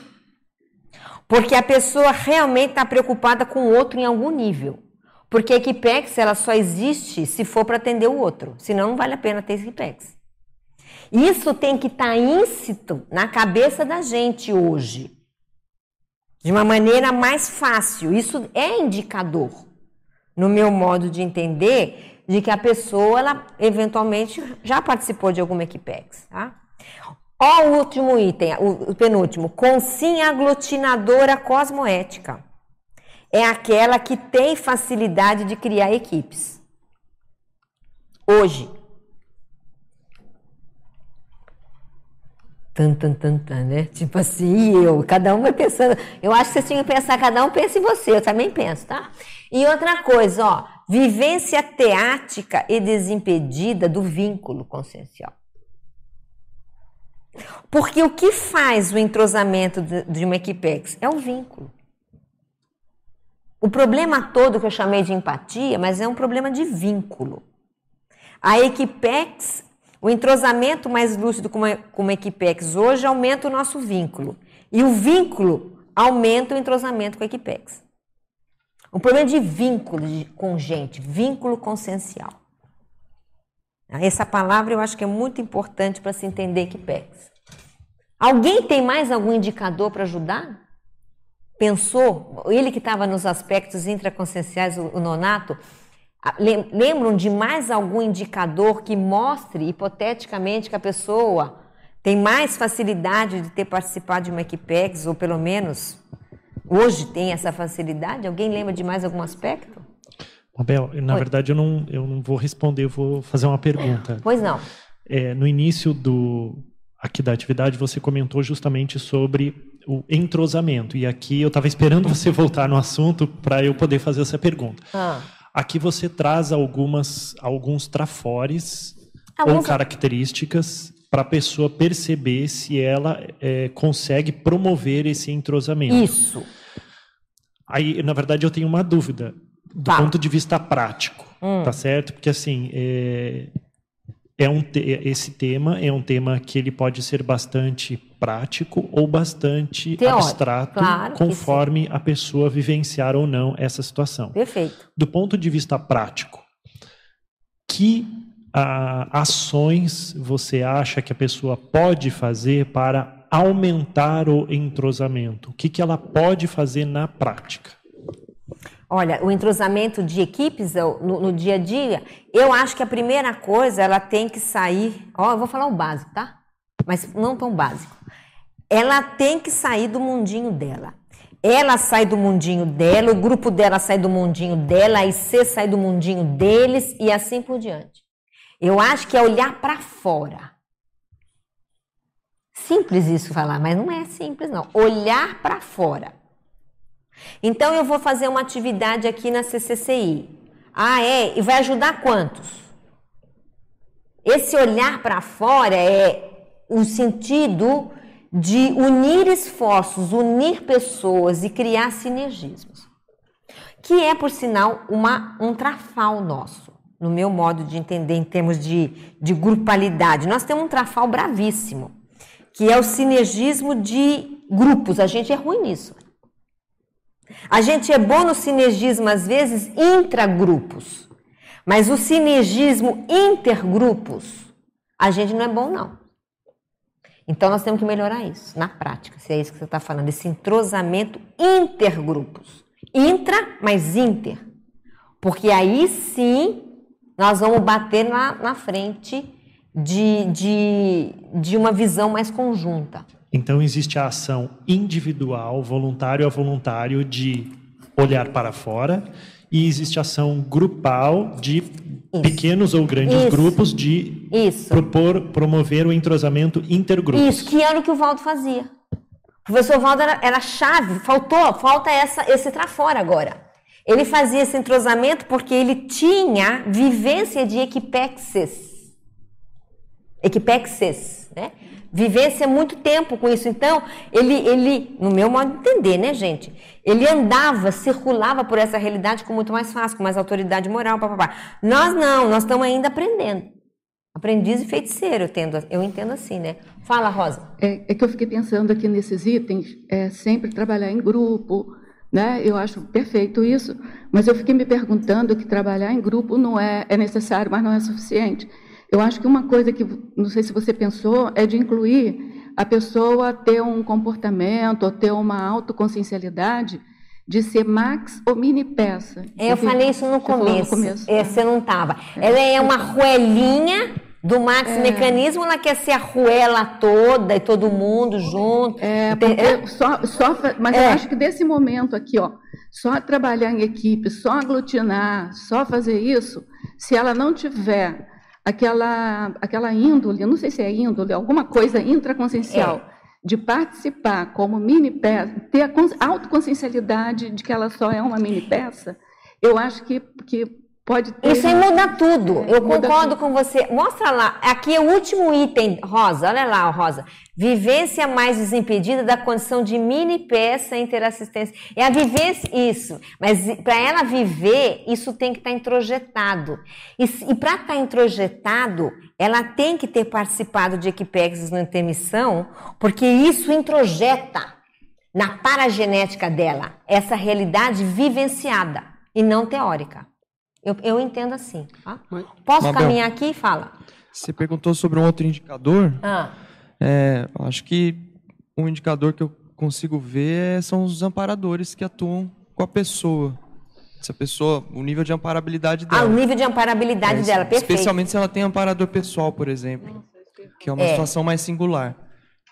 Porque a pessoa realmente está preocupada com o outro em algum nível. Porque a Equipex ela só existe se for para atender o outro. Senão não vale a pena ter Equipex. Isso tem que estar tá íncito na cabeça da gente hoje. De uma maneira mais fácil. Isso é indicador, no meu modo de entender, de que a pessoa, ela eventualmente já participou de alguma Equipex. Tá? Ó o último item, o, penúltimo. Consim aglutinadora cosmoética. É aquela que tem facilidade de criar equipes. Hoje. Tan, tan, tan, tan, né? Tipo assim, e eu, cada um vai pensando. Eu acho que vocês tinham que pensar, cada um pensa em você, eu também penso, tá? E outra coisa, ó, vivência teática e desimpedida do vínculo consciencial. Porque o que faz o entrosamento de uma equipex é o vínculo. O problema todo que eu chamei de empatia, mas é um problema de vínculo. A equipex, o entrosamento mais lúcido com uma, com uma equipex hoje aumenta o nosso vínculo. E o vínculo aumenta o entrosamento com a equipex. O problema de vínculo com gente, vínculo consciencial. Essa palavra eu acho que é muito importante para se entender Equipex. Alguém tem mais algum indicador para ajudar? Pensou? Ele que estava nos aspectos intraconscienciais, o nonato, lembram de mais algum indicador que mostre, hipoteticamente, que a pessoa tem mais facilidade de ter participado de uma Equipex, ou pelo menos hoje tem essa facilidade? Alguém lembra de mais algum aspecto? Abel, na Oi. verdade eu não, eu não vou responder, eu vou fazer uma pergunta. Pois não. É, no início do aqui da atividade você comentou justamente sobre o entrosamento e aqui eu estava esperando [laughs] você voltar no assunto para eu poder fazer essa pergunta. Ah. Aqui você traz algumas alguns trafores Alguns... ou características para a pessoa perceber se ela é, consegue promover esse entrosamento. Isso. Aí, na verdade, eu tenho uma dúvida do tá. ponto de vista prático, hum. tá certo? Porque assim, é, é um te, esse tema é um tema que ele pode ser bastante prático ou bastante Teórico, abstrato, claro conforme a pessoa vivenciar ou não essa situação. Perfeito. Do ponto de vista prático, que a, ações você acha que a pessoa pode fazer para aumentar o entrosamento? O que, que ela pode fazer na prática? Olha, o entrosamento de equipes no, no, dia a dia, eu acho que a primeira coisa ela tem que sair. Ó, eu vou falar o básico, tá? Mas não tão básico. Ela tem que sair do mundinho dela. Ela sai do mundinho dela, o grupo dela sai do mundinho dela, a IC sai do mundinho deles e assim por diante. Eu acho que é olhar para fora. Simples isso falar, mas não é simples não. Olhar para fora. Então eu vou fazer uma atividade aqui na CCCI. Ah, é? E vai ajudar quantos? Esse olhar para fora é o sentido de unir esforços, unir pessoas e criar sinergismos. Que é, por sinal, uma, um trafal nosso no meu modo de entender em termos de, de grupalidade. Nós temos um trafal bravíssimo, que é o sinergismo de grupos. A gente é ruim nisso. A gente é bom no sinergismo, às vezes, intragrupos. Mas o sinergismo intergrupos, a gente não é bom, não. Então, nós temos que melhorar isso, na prática, se é isso que você está falando, esse entrosamento intergrupos. Intra, mas inter. Porque aí sim nós vamos bater na, na frente de, de, de uma visão mais conjunta. Então, existe a ação individual, voluntário a voluntário, de olhar para fora, e existe ação grupal de Isso. pequenos ou grandes Isso. grupos de Isso. propor, promover o entrosamento intergrupos. Isso, que era o que o Valdo fazia. O professor Valdo era, era chave, faltou, falta essa, esse trafora agora. Ele fazia esse entrosamento porque ele tinha vivência de equipexes. Equipexes, né? Vivência muito tempo com isso. Então, ele, ele, no meu modo de entender, né, gente? Ele andava, circulava por essa realidade com muito mais fácil, com mais autoridade moral, papapá. Nós não, nós estamos ainda aprendendo. Aprendiz e feiticeiro, eu, tendo, eu entendo assim, né? Fala, Rosa. É, é que eu fiquei pensando aqui nesses itens, é sempre trabalhar em grupo, né? Eu acho perfeito isso, mas eu fiquei me perguntando que trabalhar em grupo não é, é necessário, mas não é suficiente. Eu acho que uma coisa que, não sei se você pensou, é de incluir a pessoa ter um comportamento, ou ter uma autoconsciencialidade de ser max ou mini peça. Eu falei isso no começo. no começo. É, você não estava. Ela é uma ruelinha do Max é. Mecanismo, ela quer ser a ruela toda e todo mundo junto. É, porque só, só, mas é. eu acho que desse momento aqui, ó, só trabalhar em equipe, só aglutinar, só fazer isso, se ela não tiver aquela, aquela índole, não sei se é índole, alguma coisa intraconsciencial, é. de participar como mini peça, ter a autoconsciencialidade de que ela só é uma mini peça, eu acho que, que Pode ter. Isso aí muda tudo. É, eu muda concordo tudo. com você. Mostra lá. Aqui é o último item, Rosa. Olha lá, Rosa. Vivência mais desimpedida da condição de mini peça interassistência. É a vivência, isso. Mas para ela viver, isso tem que estar tá introjetado. E, e para estar tá introjetado, ela tem que ter participado de Equipex no intermissão, porque isso introjeta na paragenética dela essa realidade vivenciada e não teórica. Eu, eu entendo assim. Tá? Posso Mabel, caminhar aqui? Fala. Você perguntou sobre um outro indicador. Ah. É, acho que um indicador que eu consigo ver são os amparadores que atuam com a pessoa. Essa pessoa, o nível de amparabilidade dela. Ah, o nível de amparabilidade é, dela, perfeito. Especialmente se ela tem amparador pessoal, por exemplo, que é uma é. situação mais singular.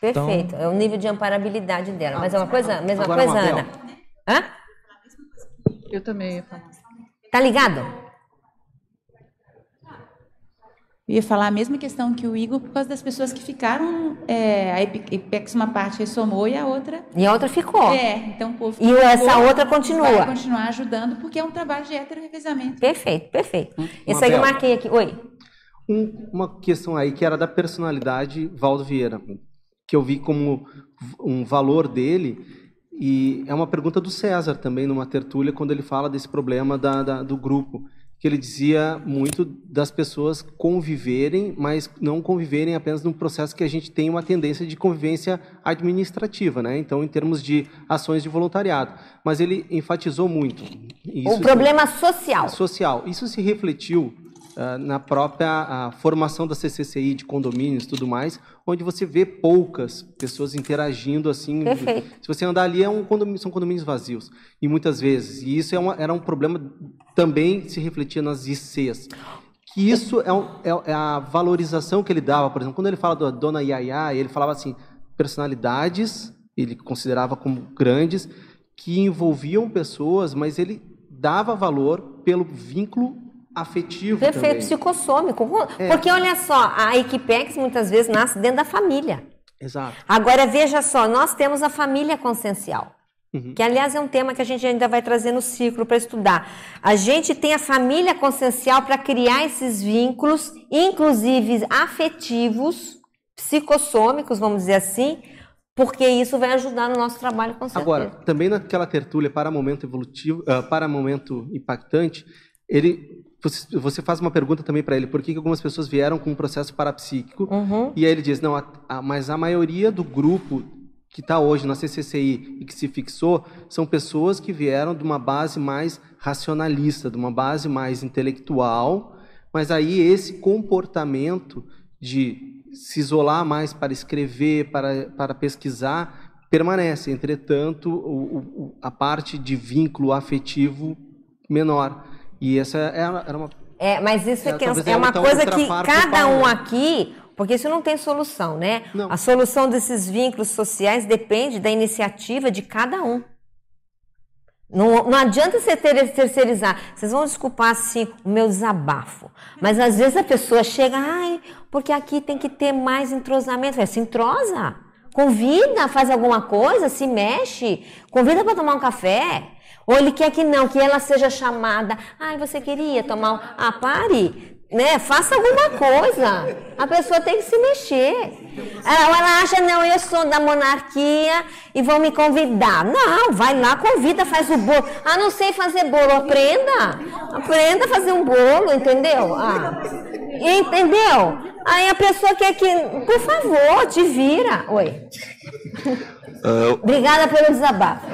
Perfeito, então... é o nível de amparabilidade dela. Mas é uma coisa, mesma Agora, coisa, Ana. Hã? Eu também ia falar. Tá ligado? Eu ia falar a mesma questão que o Igor, por causa das pessoas que ficaram. É, a Epex, uma parte ressomou e a outra. E a outra ficou. É, então o povo. E essa outra continua. Vai continuar ajudando, porque é um trabalho de heterorevezamento. Perfeito, perfeito. Hum, Esse aí eu marquei aqui. Oi. Um, uma questão aí que era da personalidade Valdo Vieira, que eu vi como um valor dele. E é uma pergunta do César também, numa tertúlia, quando ele fala desse problema da, da do grupo que ele dizia muito das pessoas conviverem, mas não conviverem apenas num processo que a gente tem uma tendência de convivência administrativa, né? Então, em termos de ações de voluntariado. Mas ele enfatizou muito. o problema social. Social. Isso se refletiu uh, na própria formação da CCCI, de condomínios e tudo mais, onde você vê poucas pessoas interagindo assim. Perfeito. Se você andar ali, é um condomínio, são condomínios vazios. E muitas vezes. E isso é uma, era um problema também se refletia nas ICs. Que isso é, um, é, é, a valorização que ele dava, por exemplo, quando ele fala da dona Yaya, ele falava assim, personalidades, ele considerava como grandes, que envolviam pessoas, mas ele dava valor pelo vínculo afetivo Perfeito, também. psicossômico. É. Porque olha só, a Equipex muitas vezes nasce dentro da família. Exato. Agora veja só, nós temos a família consciencial. Uhum. Que, aliás, é um tema que a gente ainda vai trazer no ciclo para estudar. A gente tem a família consciencial para criar esses vínculos, inclusive afetivos, psicossômicos, vamos dizer assim, porque isso vai ajudar no nosso trabalho com certeza. Agora, também naquela tertúlia para momento evolutivo, uh, para momento impactante, ele você, faz uma pergunta também para ele, por que, que, algumas pessoas vieram com um processo parapsíquico? Uhum. E aí ele diz, não, a, a, mas a maioria do grupo que está hoje na CCCI e que se fixou são pessoas que vieram de uma base mais racionalista, de uma base mais intelectual, mas aí esse comportamento de se isolar mais para escrever, para, para pesquisar, permanece. Entretanto, o, o, a parte de vínculo afetivo menor. E essa era, era uma. É, mas isso é, é, é uma coisa que cada um aqui, porque isso não tem solução, né? Não. A solução desses vínculos sociais depende da iniciativa de cada um. Não, não adianta você ter, terceirizar. Vocês vão desculpar, assim, o meu desabafo. Mas às vezes a pessoa chega, ai, porque aqui tem que ter mais entrosamento. Se entrosa. Convida, faz alguma coisa, se mexe. Convida para tomar um café. Ou ele quer que não, que ela seja chamada. Ai, você queria tomar. Ah, pare. Né? Faça alguma coisa. A pessoa tem que se mexer. Ela, ela acha, não, eu sou da monarquia e vão me convidar. Não, vai lá, convida, faz o bolo. Ah, não sei fazer bolo, aprenda. Aprenda a fazer um bolo, entendeu? Ah, entendeu? Aí a pessoa quer que, por favor, te vira. Oi. Uh, Obrigada pelo desabafo.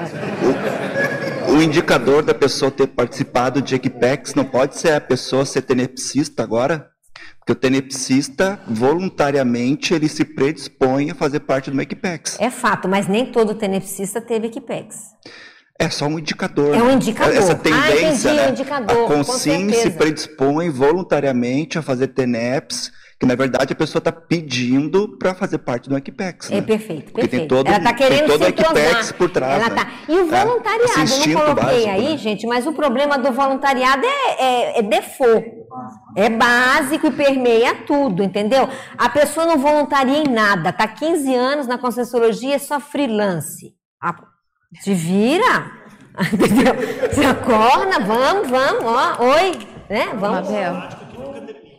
O, o, indicador da pessoa ter participado de Equipex não pode ser a pessoa ser tenepsista agora? Porque o tenepsista, voluntariamente, ele se predispõe a fazer parte do Equipex. É fato, mas nem todo tenepsista teve Equipex. É só um indicador. É um indicador. Essa tendência, ah, entendi, né? Um indicador, a Consim se predispõe voluntariamente a fazer TENEPS que na verdade a pessoa está pedindo para fazer parte do Equipex. É né? perfeito, Porque perfeito. Tem todo, ela está querendo tem todo se Equipex por trás. Ela né? tá... E o é, voluntariado, é, eu não coloquei básico, aí, né? gente, mas o problema do voluntariado é, é, é default. É básico e permeia tudo, entendeu? A pessoa não voluntaria em nada, está 15 anos na Conscienciologia, é só freelance. A... Te vira, [laughs] entendeu? Se acorda, vamos, vamos, ó, oi, né? Vamos. Mabel.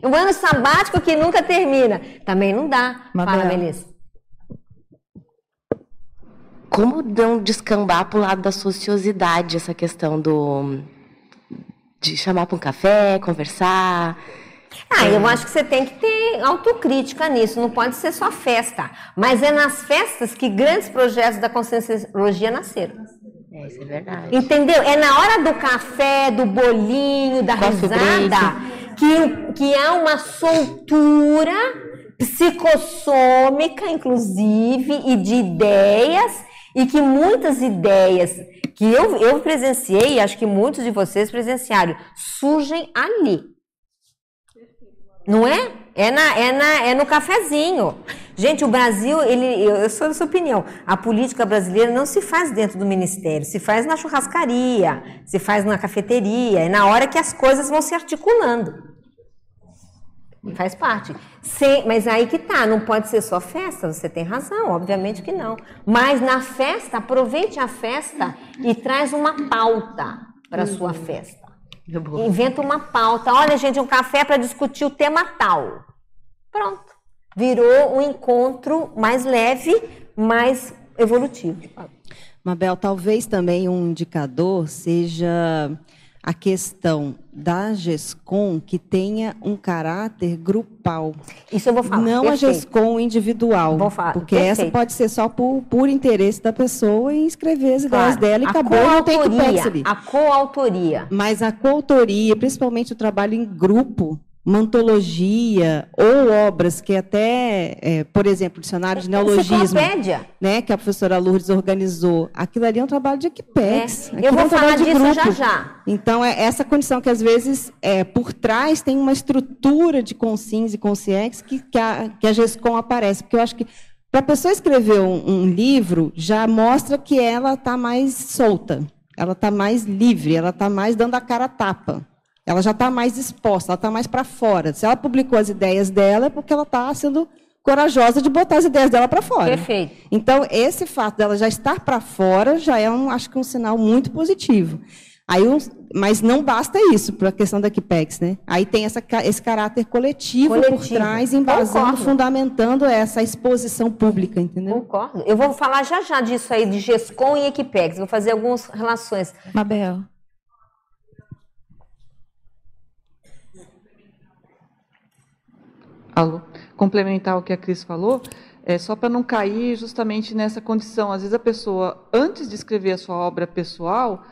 Um ano sabático que nunca termina. Também não dá. Mabel. Fala, Melissa. Como não descambar para o lado da sociosidade essa questão do de chamar para um café, conversar? Ah, eu acho que você tem que ter autocrítica nisso, não pode ser só festa. Mas é nas festas que grandes projetos da conscienciologia nasceram. É, isso é verdade. Entendeu? É na hora do café, do bolinho, da Coffee risada, que, que há uma soltura psicossômica, inclusive, e de ideias, e que muitas ideias que eu, eu presenciei, e acho que muitos de vocês presenciaram, surgem ali. Não é? É, na, é, na, é no cafezinho. Gente, o Brasil, ele, eu, sou dessa opinião, a política brasileira não se faz dentro do ministério, se faz na churrascaria, se faz na cafeteria, é na hora que as coisas vão se articulando. Faz parte. Sem, mas aí que tá, não pode ser só festa, você tem razão, obviamente que não. Mas na festa, aproveite a festa e traz uma pauta para a sua festa. Inventa uma pauta. Olha, gente, um café para discutir o tema tal. Pronto. Virou um encontro mais leve, mais evolutivo. Mabel, talvez também um indicador seja a questão da GESCOM que tenha um caráter grupal. Isso eu vou falar. Não perfeito. a GESCOM individual. Vou falar, porque perfeito. essa pode ser só por, por interesse da pessoa em escrever as ideias Claro. dela e A acabou, não tem ali. A coautoria. Mas a coautoria, principalmente o trabalho em grupo, uma antologia ou obras que até, é, por exemplo, o dicionário de neologismo, Enciclopédia. né, que a professora Lourdes organizou, aquilo ali é um trabalho de equipex. É. Eu vou é um falar disso grupo. já já. Então, é essa condição que, às vezes, é, por trás tem uma estrutura de consins e consciex que, que, a, que a GESCOM aparece. Porque eu acho que, para a pessoa escrever um, um livro, já mostra que ela está mais solta, ela está mais livre, ela está mais dando a cara a tapa. Ela já está mais exposta, ela está mais para fora. Se ela publicou as ideias dela, é porque ela está sendo corajosa de botar as ideias dela para fora. Perfeito. Então, esse fato dela já estar para fora já é, um, acho que, um sinal muito positivo. Aí, um- mas não basta isso para a questão da Equipex, né? Aí tem essa, esse caráter coletivo, por Coletivo. trás, embasando, Concordo. fundamentando essa exposição pública, entendeu? Concordo. Eu vou falar já já disso aí, de GESCOM e Equipex. Vou fazer algumas relações. Mabel. Complementar o que a Cris falou, é só para não cair justamente nessa condição. Às vezes a pessoa, antes de escrever a sua obra pessoal,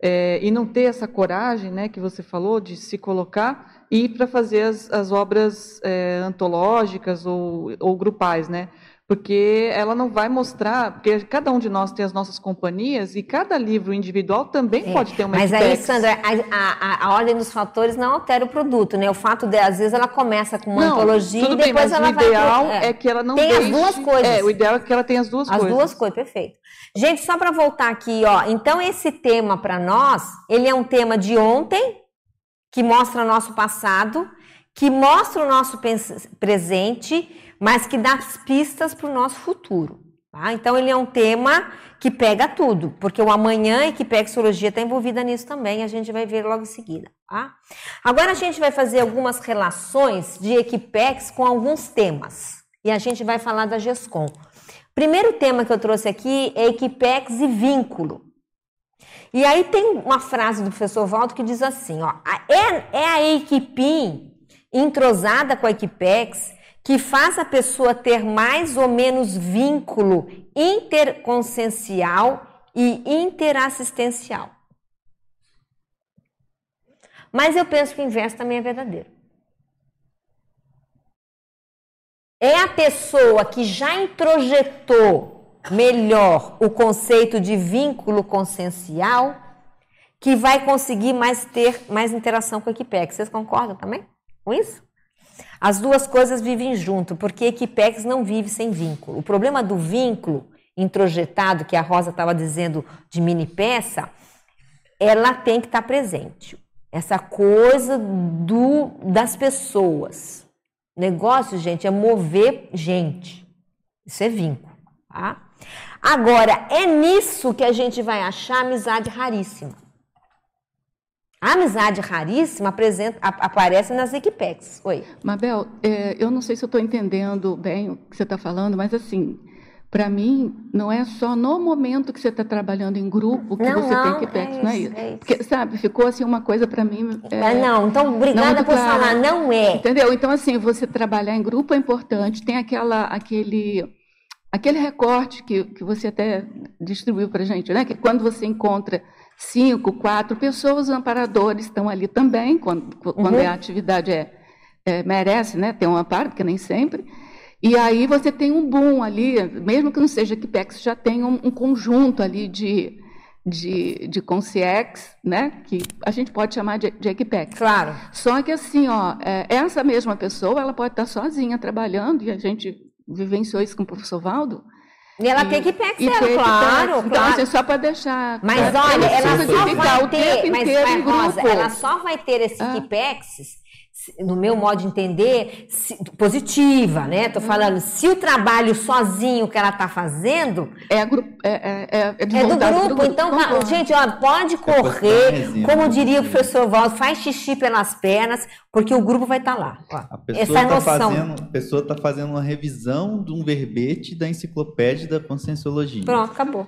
é, e não ter essa coragem, né, que você falou, de se colocar e para fazer as, as obras é, antológicas ou, ou grupais, né? Porque ela não vai mostrar, porque cada um de nós tem as nossas companhias e cada livro individual também É, pode ter uma Mas aí. Sandra, a, a- a ordem dos fatores não altera o produto, né? O fato de, às vezes, ela começa com uma Não, antologia tudo e bem, depois mas ela o vai... ideal pro- é que ela não Tem as deixe- duas coisas. É, o ideal é que ela tenha as duas As coisas. duas coisas, perfeito. Gente, só para voltar aqui, ó. Então, esse tema para nós, ele é um tema de ontem, que mostra nosso passado, que mostra o nosso presente, mas que dá as pistas para o nosso futuro. tá? Então, ele é um tema que pega tudo, porque o amanhã e que Pexologia está envolvida nisso também, a gente vai ver logo em seguida. Tá? Agora a gente vai fazer algumas relações de Equipex com alguns temas. E a gente vai falar da GESCOM. Primeiro tema que eu trouxe aqui é Equipex e vínculo. E aí tem uma frase do professor Valdo que diz assim, ó, "A- é, é a equipim entrosada com a Equipex que faz a pessoa ter mais ou menos vínculo interconsciencial e interassistencial. Mas eu penso que o inverso também é verdadeiro. É a pessoa que já introjetou melhor o conceito de vínculo consciencial que vai conseguir mais ter mais interação com a Equipex. Vocês concordam também com isso? As duas coisas vivem junto, porque Equipex não vive sem vínculo. O problema do vínculo introjetado, que a Rosa estava dizendo de mini peça, ela tem que estar presente. Essa coisa do, das pessoas. Negócio, gente, é mover gente. Isso é vínculo, tá? Agora, é nisso que a gente vai achar amizade raríssima. A amizade raríssima apresenta, a- aparece nas Equipex. Oi. Mabel, é, eu não sei se eu estou entendendo bem o que você está falando, mas assim, para mim, não é só no momento que você está trabalhando em grupo que Não, você não, tem que é PEX, não é isso, é isso. Porque, sabe, ficou assim uma coisa para mim. Ah, não, então, obrigada por clara. falar, não é. Entendeu? Então, assim, você trabalhar em grupo é importante, tem aquela, aquele, aquele recorte que, que você até distribuiu para a gente, né? Que quando você encontra cinco, quatro pessoas, os amparadores estão ali também, quando, quando Uhum. a atividade é, é, merece né, ter um amparo, porque nem sempre. E aí você tem um boom ali, mesmo que não seja Equipex, já tem um, um conjunto ali de, de, de concierges, né, que a gente pode chamar de, de Equipex. Claro. Só que assim, ó, é, essa mesma pessoa, ela pode estar sozinha trabalhando, e a gente vivenciou isso com o professor Valdo, E ela tem que e ter claro, Então, claro. assim, só para deixar. Mas olha, ela só vai ter, tempo mas, inteiro mas, em Rosa, grupo. ela só vai ter esse Ah. Kipex, no meu modo de entender, se- positiva, né? Tô falando, se o trabalho sozinho que ela tá fazendo é, grupo, é, é, é, do voltado pro grupo, grupo, então, gente, ó, pode correr, como diria o professor Valdo, faz xixi pelas pernas, porque o grupo vai estar lá. ó. A pessoa Essa é está noção. fazendo, a pessoa tá fazendo uma revisão de um verbete da enciclopédia da conscienciologia. Pronto, acabou.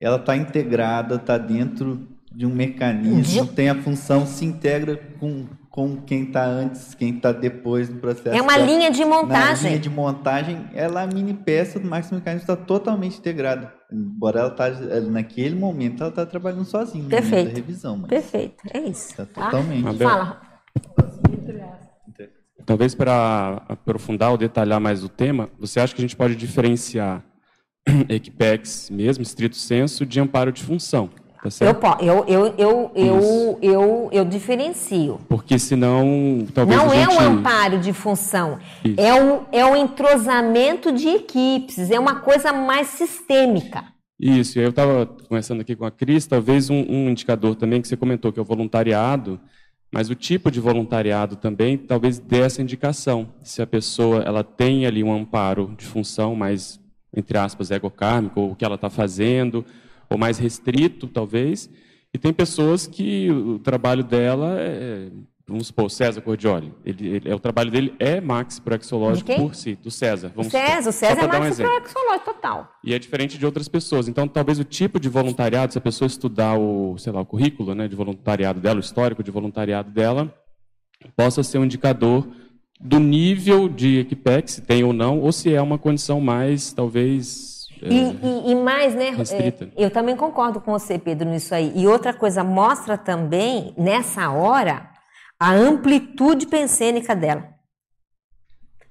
Ela está integrada, está dentro de um mecanismo, tem a função, se integra com, com quem está antes, quem está depois do processo. É uma Tá- linha de Na montagem. linha de montagem, ela é a mini peça do máximo mecanismo está totalmente integrada. Embora ela tá naquele momento ela está trabalhando sozinha no momento Perfeito. da revisão, mas Perfeito, é isso. Tá tá? totalmente. Mabel. Fala. Talvez para aprofundar ou detalhar mais o tema, você acha que a gente pode diferenciar [clears throat] Equipex, mesmo, estrito senso, de amparo de função? Tá Eu, eu, eu, eu, eu, eu, eu diferencio. Porque senão, talvez Não a é gente... um amparo de função, Isso. é um, é um entrosamento de equipes, é uma coisa mais sistêmica. Isso, eu estava conversando aqui com a Cris, talvez um, um indicador também que você comentou, que é o voluntariado, mas o tipo de voluntariado também talvez dê essa indicação. Se a pessoa ela tem ali um amparo de função mais, entre aspas, egocármico, ou o que ela está fazendo, ou mais restrito, talvez, e tem pessoas que o trabalho dela é, vamos supor, César Cordioli, ele, ele- é, o trabalho dele é maxi proexológico por si, do César. Vamos César, o César é dar um proexológico total. E é diferente de outras pessoas. Então, talvez o tipo de voluntariado, se a pessoa estudar o, sei lá, o currículo né, de voluntariado dela, o histórico de voluntariado dela, possa ser um indicador do nível de equipex, se tem ou não, ou se é uma condição mais, talvez... é, E, e- e mais, né? restrita. é, eu também concordo com você, Pedro, nisso aí. E outra coisa, mostra também, nessa hora, a amplitude pensênica dela.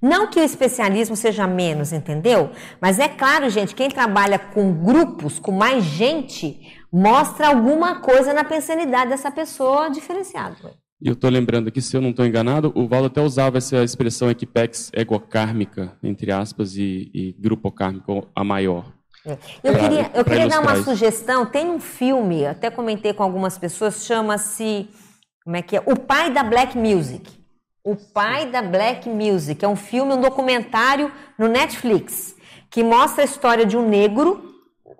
Não que o especialismo seja menos, entendeu? Mas é claro, gente, quem trabalha com grupos, com mais gente, mostra alguma coisa na pensanidade dessa pessoa diferenciada. E eu estou lembrando aqui, se eu não estou enganado, o Valdo até usava essa expressão equipex egocármica, entre aspas, e, e grupo kármico a maior. Eu Pra- queria, eu queria dar uma isso. sugestão. Tem um filme, até comentei com algumas pessoas, chama-se. Como é que é? O Pai da Black Music. O Pai da Black Music. É um filme, um documentário no Netflix, que mostra a história de um negro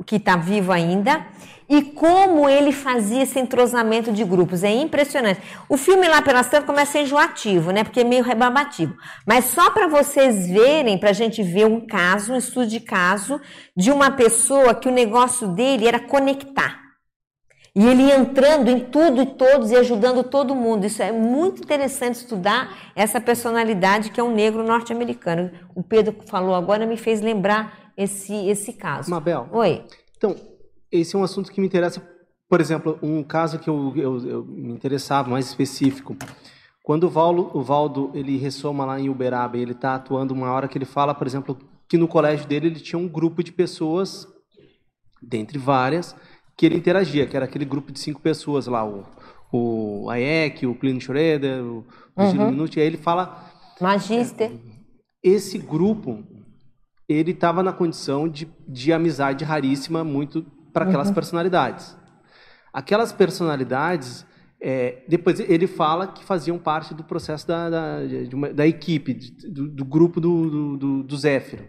que está vivo ainda e como ele fazia esse entrosamento de grupos. É impressionante. O filme lá pelas tantas começa a ser enjoativo, né? Porque é meio rebarbativo. Mas só para vocês verem, para a gente ver um caso, um estudo de caso de uma pessoa que o negócio dele era conectar. E ele entrando em tudo e todos e ajudando todo mundo. Isso é muito interessante estudar essa personalidade que é um negro norte-americano. O Pedro falou agora me fez lembrar esse, esse caso. Mabel. Oi. Então, esse é um assunto que me interessa. Por exemplo, um caso que eu, eu, eu me interessava, mais específico. Quando o Valdo, o Valdo ele ressoma lá em Uberaba ele está atuando uma hora que ele fala, por exemplo, que no colégio dele ele tinha um grupo de pessoas, dentre várias, que ele interagia, que era aquele grupo de cinco pessoas lá, o, o Hayek, o Plínio Schroeder, o, o Uhum. Minuti, aí ele fala Magister. esse grupo ele estava na condição de, de amizade raríssima muito para aquelas Uhum. personalidades. Aquelas personalidades, é, depois ele fala que faziam parte do processo da, da, uma- da equipe, do, do grupo do, do, do, do Zéfiro.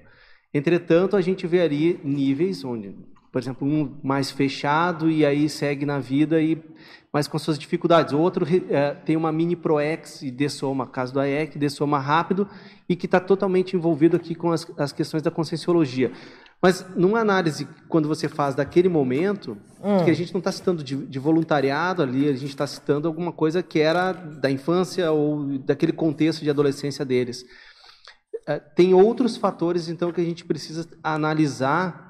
Entretanto, a gente vê ali níveis onde, por exemplo, um mais fechado e aí segue na vida e mas com suas dificuldades. Outro eh, tem uma mini proex e dessoma, caso do AEC, dessoma rápido e que está totalmente envolvido aqui com as, as questões da conscienciologia. Mas numa análise, quando você faz daquele momento, Hum. que a gente não está citando de, de voluntariado ali, a gente está citando alguma coisa que era da infância ou daquele contexto de adolescência deles. Eh, Tem outros fatores, então, que a gente precisa analisar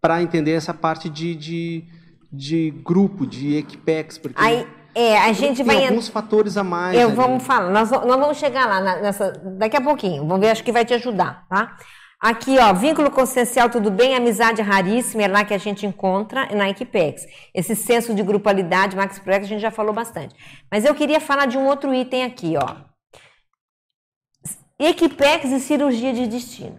para entender essa parte de, de, de grupo, de equipex, porque Aí, é, a gente tem vai. alguns fatores a mais. Eu ali. vamos falar, nós, nós vamos chegar lá na- nessa, daqui a pouquinho. Vamos ver, acho que vai te ajudar, tá? Aqui, ó, vínculo consciencial, tudo bem, amizade raríssima, é lá que a gente encontra na Equipex. Esse senso de grupalidade, Max Prex, a gente já falou bastante. Mas eu queria falar de um outro item aqui, ó. Equipex e cirurgia de destino.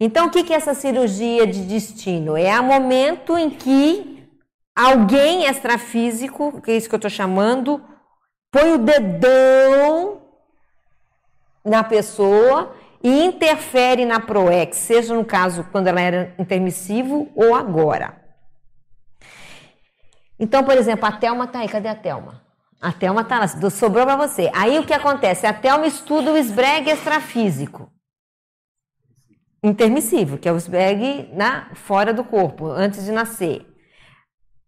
Então, o que é essa cirurgia de destino? É o momento em que alguém extrafísico, que é isso que eu estou chamando, põe o dedão na pessoa e interfere na PROEX, seja no caso quando ela era intermissivo ou agora. Então, por exemplo, a Thelma tá aí, cadê a Thelma? A Thelma tá lá, sobrou para você. Aí o que acontece? A Thelma estuda o esbregue extrafísico. Intermissivo, que é o esbregue na, fora do corpo, antes de nascer.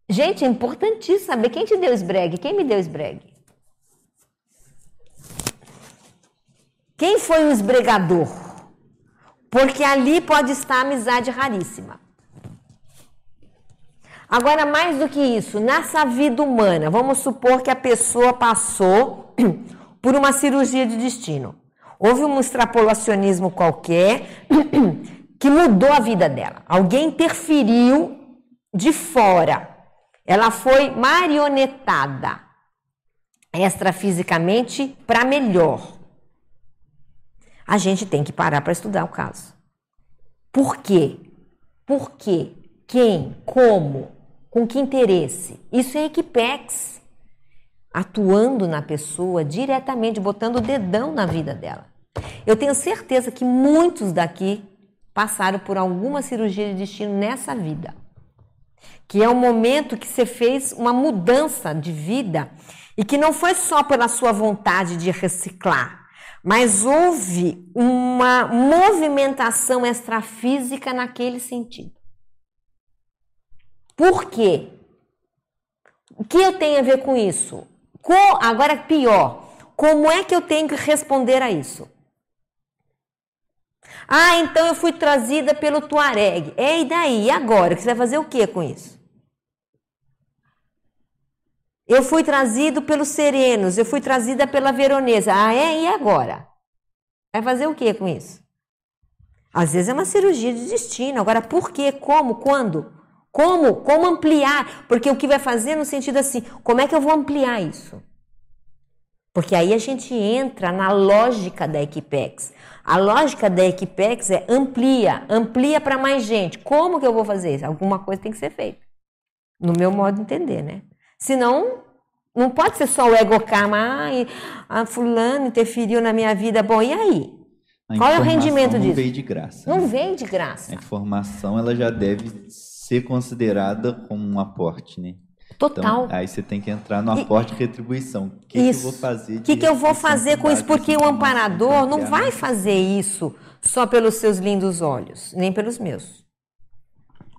Gente, é importantíssimo saber quem te deu esbregue, quem me deu esbregue. Quem foi o esbregador? Porque ali pode estar amizade raríssima. Agora, mais do que isso, nessa vida humana, vamos supor que a pessoa passou [clears throat] por uma cirurgia de destino. Houve um extrapolacionismo qualquer [clears throat] que mudou a vida dela. Alguém interferiu de fora. Ela foi marionetada extrafisicamente para melhor. A gente tem que parar para estudar o caso. Por quê? Por quê? Quem? Como? Com que interesse? Isso é Equipex atuando na pessoa diretamente, botando o dedão na vida dela. Eu tenho certeza que muitos daqui passaram por alguma cirurgia de destino nessa vida. Que é um momento que você fez uma mudança de vida e que não foi só pela sua vontade de reciclar, mas houve uma movimentação extrafísica naquele sentido. Por quê? O que eu tenho a ver com isso? Co- agora, pior, como é que eu tenho que responder a isso? Ah, então eu fui trazida pelo Tuareg. É, e daí? E agora? Você vai fazer o que com isso? Eu fui trazido pelos Serenos, eu fui trazida pela Veronesa. Ah, é? E agora? Vai fazer o que com isso? Às vezes é uma cirurgia de destino. Agora, por quê? Como? Quando? Como? Como ampliar? Porque o que vai fazer no sentido assim, como é que eu vou ampliar isso? Porque aí a gente entra na lógica da Equipex. A lógica da Equipex é amplia, amplia para mais gente. Como que eu vou fazer isso? Alguma coisa tem que ser feita. No meu modo de entender, né? Senão, não pode ser só o egokarma. Ai, a fulano interferiu na minha vida. Bom, e aí? A Qual é o rendimento não disso? veio de graça. Não né? vem de graça. A informação ela já deve ser considerada como um aporte, né? Total. Então, aí você tem que entrar no aporte de retribuição. O que, que eu vou fazer? O que, que eu vou fazer com isso? Porque o amparador não vai fazer isso só pelos seus lindos olhos, nem pelos meus.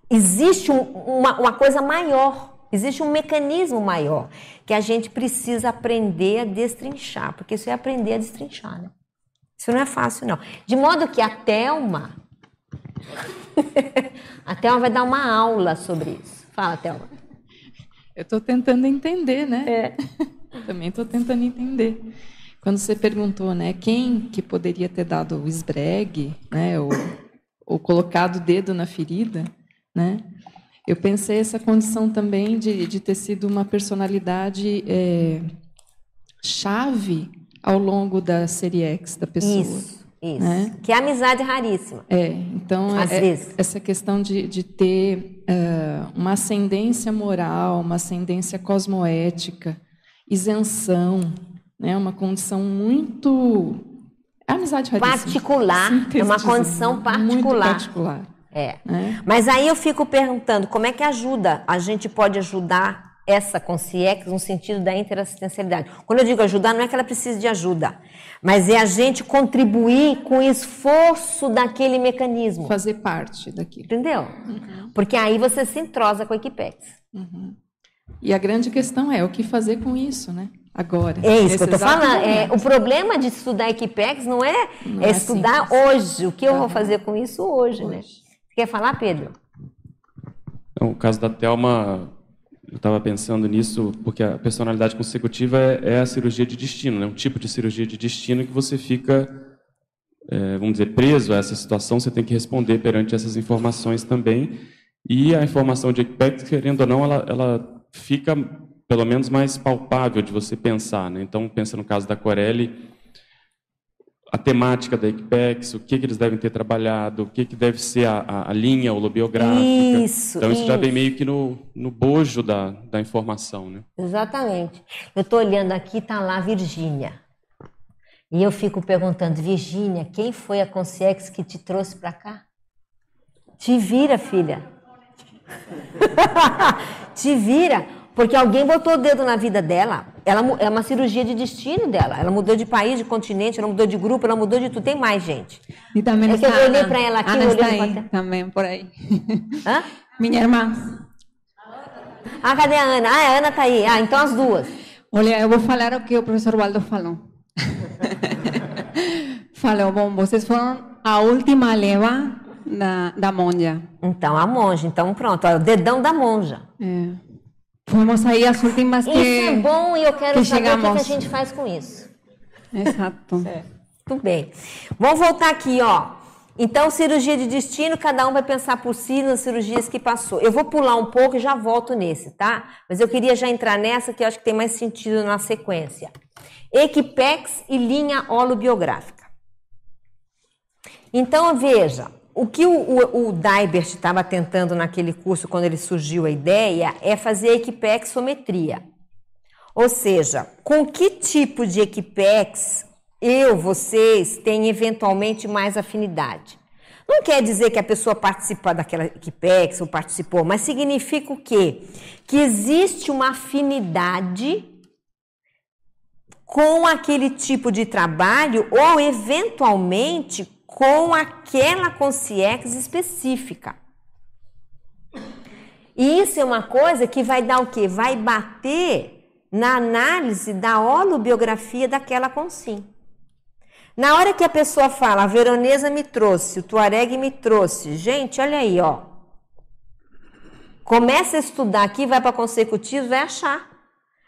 Existe um- uma, uma coisa maior, existe um mecanismo maior que a gente precisa aprender a destrinchar, porque isso é aprender a destrinchar, né? Isso não é fácil, não. De modo que a Thelma. [laughs] a Thelma vai dar uma aula sobre isso. Fala, Thelma. Eu estou tentando entender, né? [laughs] Também estou tentando entender. Quando você perguntou, né, quem que poderia ter dado o esbregue, né, ou, ou colocado o dedo na ferida, né? Eu pensei essa condição também de, de ter sido uma personalidade é, chave ao longo da série X da pessoa. Isso, isso. né? Que é amizade raríssima. É, então Às é- vezes. essa questão de, de ter eh, uma ascendência moral, uma ascendência cosmoética, isenção, né, uma condição muito é amizade raríssima. Particular, é uma condição Muito particular. É. né? Mas aí eu fico perguntando, como é que ajuda? A gente pode ajudar essa consciência no sentido da interassistencialidade. Quando eu digo ajudar, não é que ela precise de ajuda, mas é a gente contribuir com o esforço daquele mecanismo. Fazer parte daquilo. Entendeu? Porque aí você se entrosa com a Equipex. Uhum. E a grande questão é o que fazer com isso, né? Agora. É isso que eu estou exato falando. É, o problema de estudar Equipex não é, Não é é estudar simples. hoje. O que eu vou fazer com isso hoje, né? Quer falar, Pedro? Não, o caso da Thelma, eu estava pensando nisso, porque a personalidade consecutiva é, é, a cirurgia de destino, né? um tipo de cirurgia de destino que você fica, é, vamos dizer, preso a essa situação, você tem que responder perante essas informações também. E a informação de Equipex, querendo ou não, ela, ela fica pelo menos mais palpável de você pensar. Né? Então, pensa no caso da Corelli, a temática da Equipex, o que, que eles devem ter trabalhado, o que, que deve ser a, a, a linha holobiográfica. Isso, então, isso, isso, já vem meio que no, no bojo da, da informação. Né? Exatamente. Eu estou olhando aqui, está lá Virgínia. E eu fico perguntando, Virgínia, quem foi a Concierge que te trouxe para cá? Te vira, filha. [laughs] te vira, porque alguém botou o dedo na vida dela. Ela é uma cirurgia de destino dela. Ela mudou de país, de continente, ela mudou de grupo, ela mudou de tudo. Tem mais gente. E também é que eu olhei para ela aqui, Ana está aí, também por aí. Hã? Minha irmã. Ah, cadê a Ana? Ah, a Ana tá aí. Ah, então as duas. Olha, eu vou falar o que o professor Waldo falou. [laughs] falou, bom, vocês foram a última leva da, da monja. Então, a monja. Então, pronto. Ó, o dedão da monja. É. Fomos aí as últimas que Isso é bom e eu quero que saber chegamos. o que, que a gente faz com isso. Exato. Tudo bem. Vamos voltar aqui, ó. Então, cirurgia de destino, cada um vai pensar por si nas cirurgias que passou. Eu vou pular um pouco e já volto nesse, tá? Mas eu queria já entrar nessa que eu acho que tem mais sentido na sequência. Equipex e linha holobiográfica. Então, veja, o que o, o, o Dybert estava tentando naquele curso, quando ele surgiu a ideia, é fazer equipexometria. Ou seja, com que tipo de equipex eu, vocês, têm eventualmente mais afinidade? Não quer dizer que a pessoa participa daquela equipex ou participou, mas significa o quê? Que existe uma afinidade com aquele tipo de trabalho ou eventualmente com aquela consciência específica. E isso é uma coisa que vai dar o quê? Vai bater na análise da holobiografia daquela consim. Na hora que a pessoa fala, a veronesa me trouxe, o tuareg me trouxe, gente, olha aí, ó. Começa a estudar aqui, vai para consecutivo, vai achar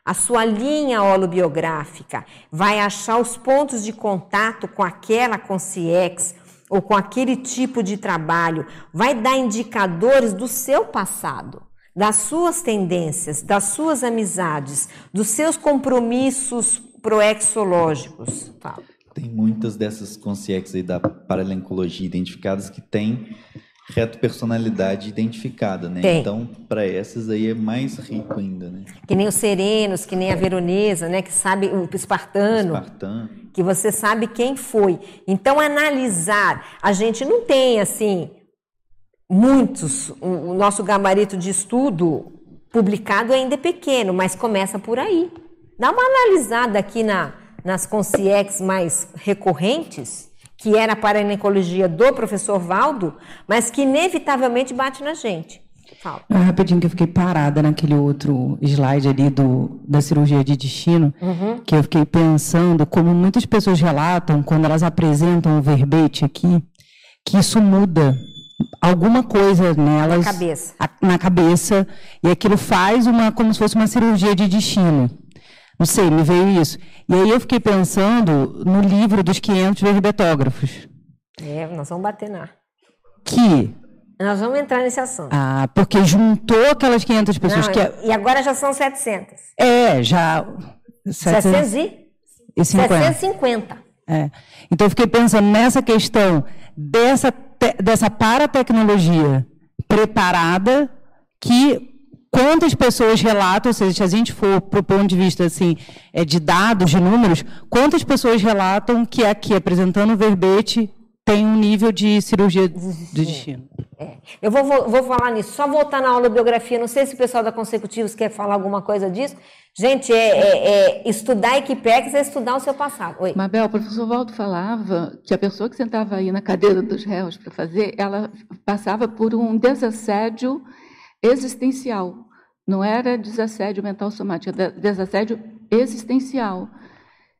a sua linha holobiográfica, vai achar os pontos de contato com aquela consciex ou com aquele tipo de trabalho, vai dar indicadores do seu passado, das suas tendências, das suas amizades, dos seus compromissos proexológicos. Tem muitas dessas consciências aí da paralencologia identificadas que têm retropersonalidade identificada, né? Tem. Então, para essas aí é mais rico ainda, né? Que nem os serenos, que nem a veronesa, né? Que sabe o espartano. Espartano. Que você sabe quem foi. Então, analisar. A gente não tem, assim, muitos. O, o nosso gabarito de estudo publicado ainda é pequeno, mas começa por aí. Dá uma analisada aqui na, nas consciex mais recorrentes, que era a paranaecologia do professor Valdo, mas que inevitavelmente bate na gente. Fala. Ah, rapidinho que eu fiquei parada naquele outro slide ali do, da cirurgia de destino, Uhum. que eu fiquei pensando como muitas pessoas relatam quando elas apresentam o verbete aqui, que isso muda alguma coisa nelas Na cabeça. a- na cabeça, e aquilo faz uma como se fosse uma cirurgia de destino. Não sei, me veio isso. E aí eu fiquei pensando no livro dos 500 verbetógrafos, É, nós vamos bater na. que Nós vamos entrar nesse assunto. ah, porque juntou aquelas 500 pessoas Não, que é- E agora já são 700. é já 700 e? e 50. 750. É. Então eu fiquei pensando nessa questão dessa, te- dessa paratecnologia preparada que quantas pessoas relatam, ou seja, se a gente for para o ponto de vista assim, é, de dados, de números, quantas pessoas relatam que aqui, apresentando o verbete, tem um nível de cirurgia de destino? É. Eu vou, vou, vou falar nisso, só voltar na aula biografia. Não sei se o pessoal da Consecutivos quer falar alguma coisa disso. Gente, é, é- é estudar Equipex é estudar o seu passado. Oi. Mabel, o professor Valdo falava que a pessoa que sentava aí na cadeira dos réus para fazer, ela passava por um desassédio existencial. Não era desassédio mental somático, era desassédio existencial.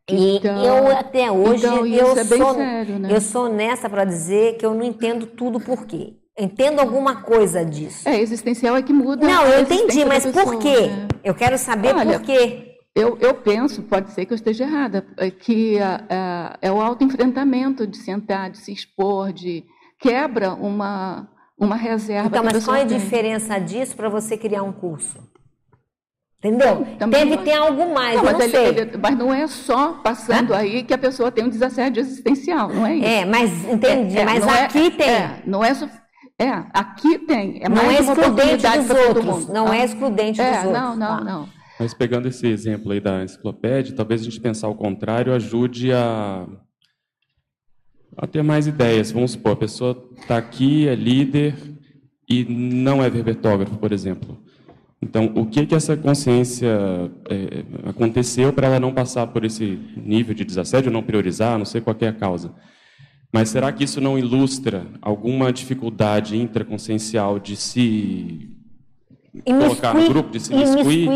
E Então- eu até hoje então, eu é bem sou sério, né? eu sou honesta para dizer que eu não entendo tudo por quê. entendo alguma coisa disso. É, existencial é que muda. Não, a eu entendi, mas por pessoa, quê? né? Eu quero saber Olha, por quê. Eu, eu penso, pode ser que eu esteja errada, é que ah, ah, é o autoenfrentamento de sentar, de se expor, de quebra uma, uma reserva. Então, mas qual é a tem. diferença disso para você criar um curso? Entendeu? Também Deve não- ter algo mais, Não, mas, não ele- sei. ele- mas não é só passando aí que a pessoa tem um desassédio existencial, não é isso? É, mas entendi, mas não é- aqui tem. É, não é, é, aqui tem. É Não mais é excludente dos outros, não é excludente É, dos outros. Não, não, não. Mas pegando esse exemplo aí da enciclopédia, talvez a gente pensar o contrário ajude a, a ter mais ideias. Vamos supor, a pessoa está aqui, é líder e não é verbetógrafo, por exemplo. Então, o que que essa consciência é, aconteceu para ela não passar por esse nível de desassédio, não priorizar, não sei qual é a causa. Mas será que isso não ilustra alguma dificuldade intraconsciencial de se colocar no grupo, de se imiscuir,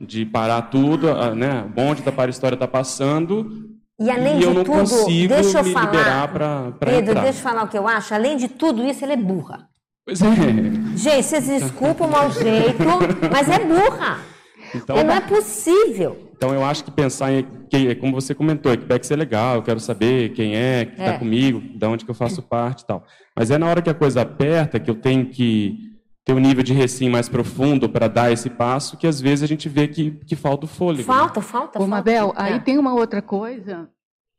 de parar tudo, né? O bonde da para-história está passando E além e de tudo, deixa eu falar, liberar para Pedro, entrar. deixa eu falar o que eu acho. Além de tudo isso, ela é burra. Pois é. Gente, vocês desculpam o mau jeito, mas é burra. Então, não é possível. então eu acho que pensar em, como você comentou, Equipex é legal, eu quero saber quem é, que está É. comigo, de onde que eu faço parte e tal. Mas é na hora que a coisa aperta, que eu tenho que ter um nível de recim mais profundo para dar esse passo, que às vezes a gente vê que, que falta o fôlego. Falta, falta, Ô, falta. Mabel, É. aí tem uma outra coisa,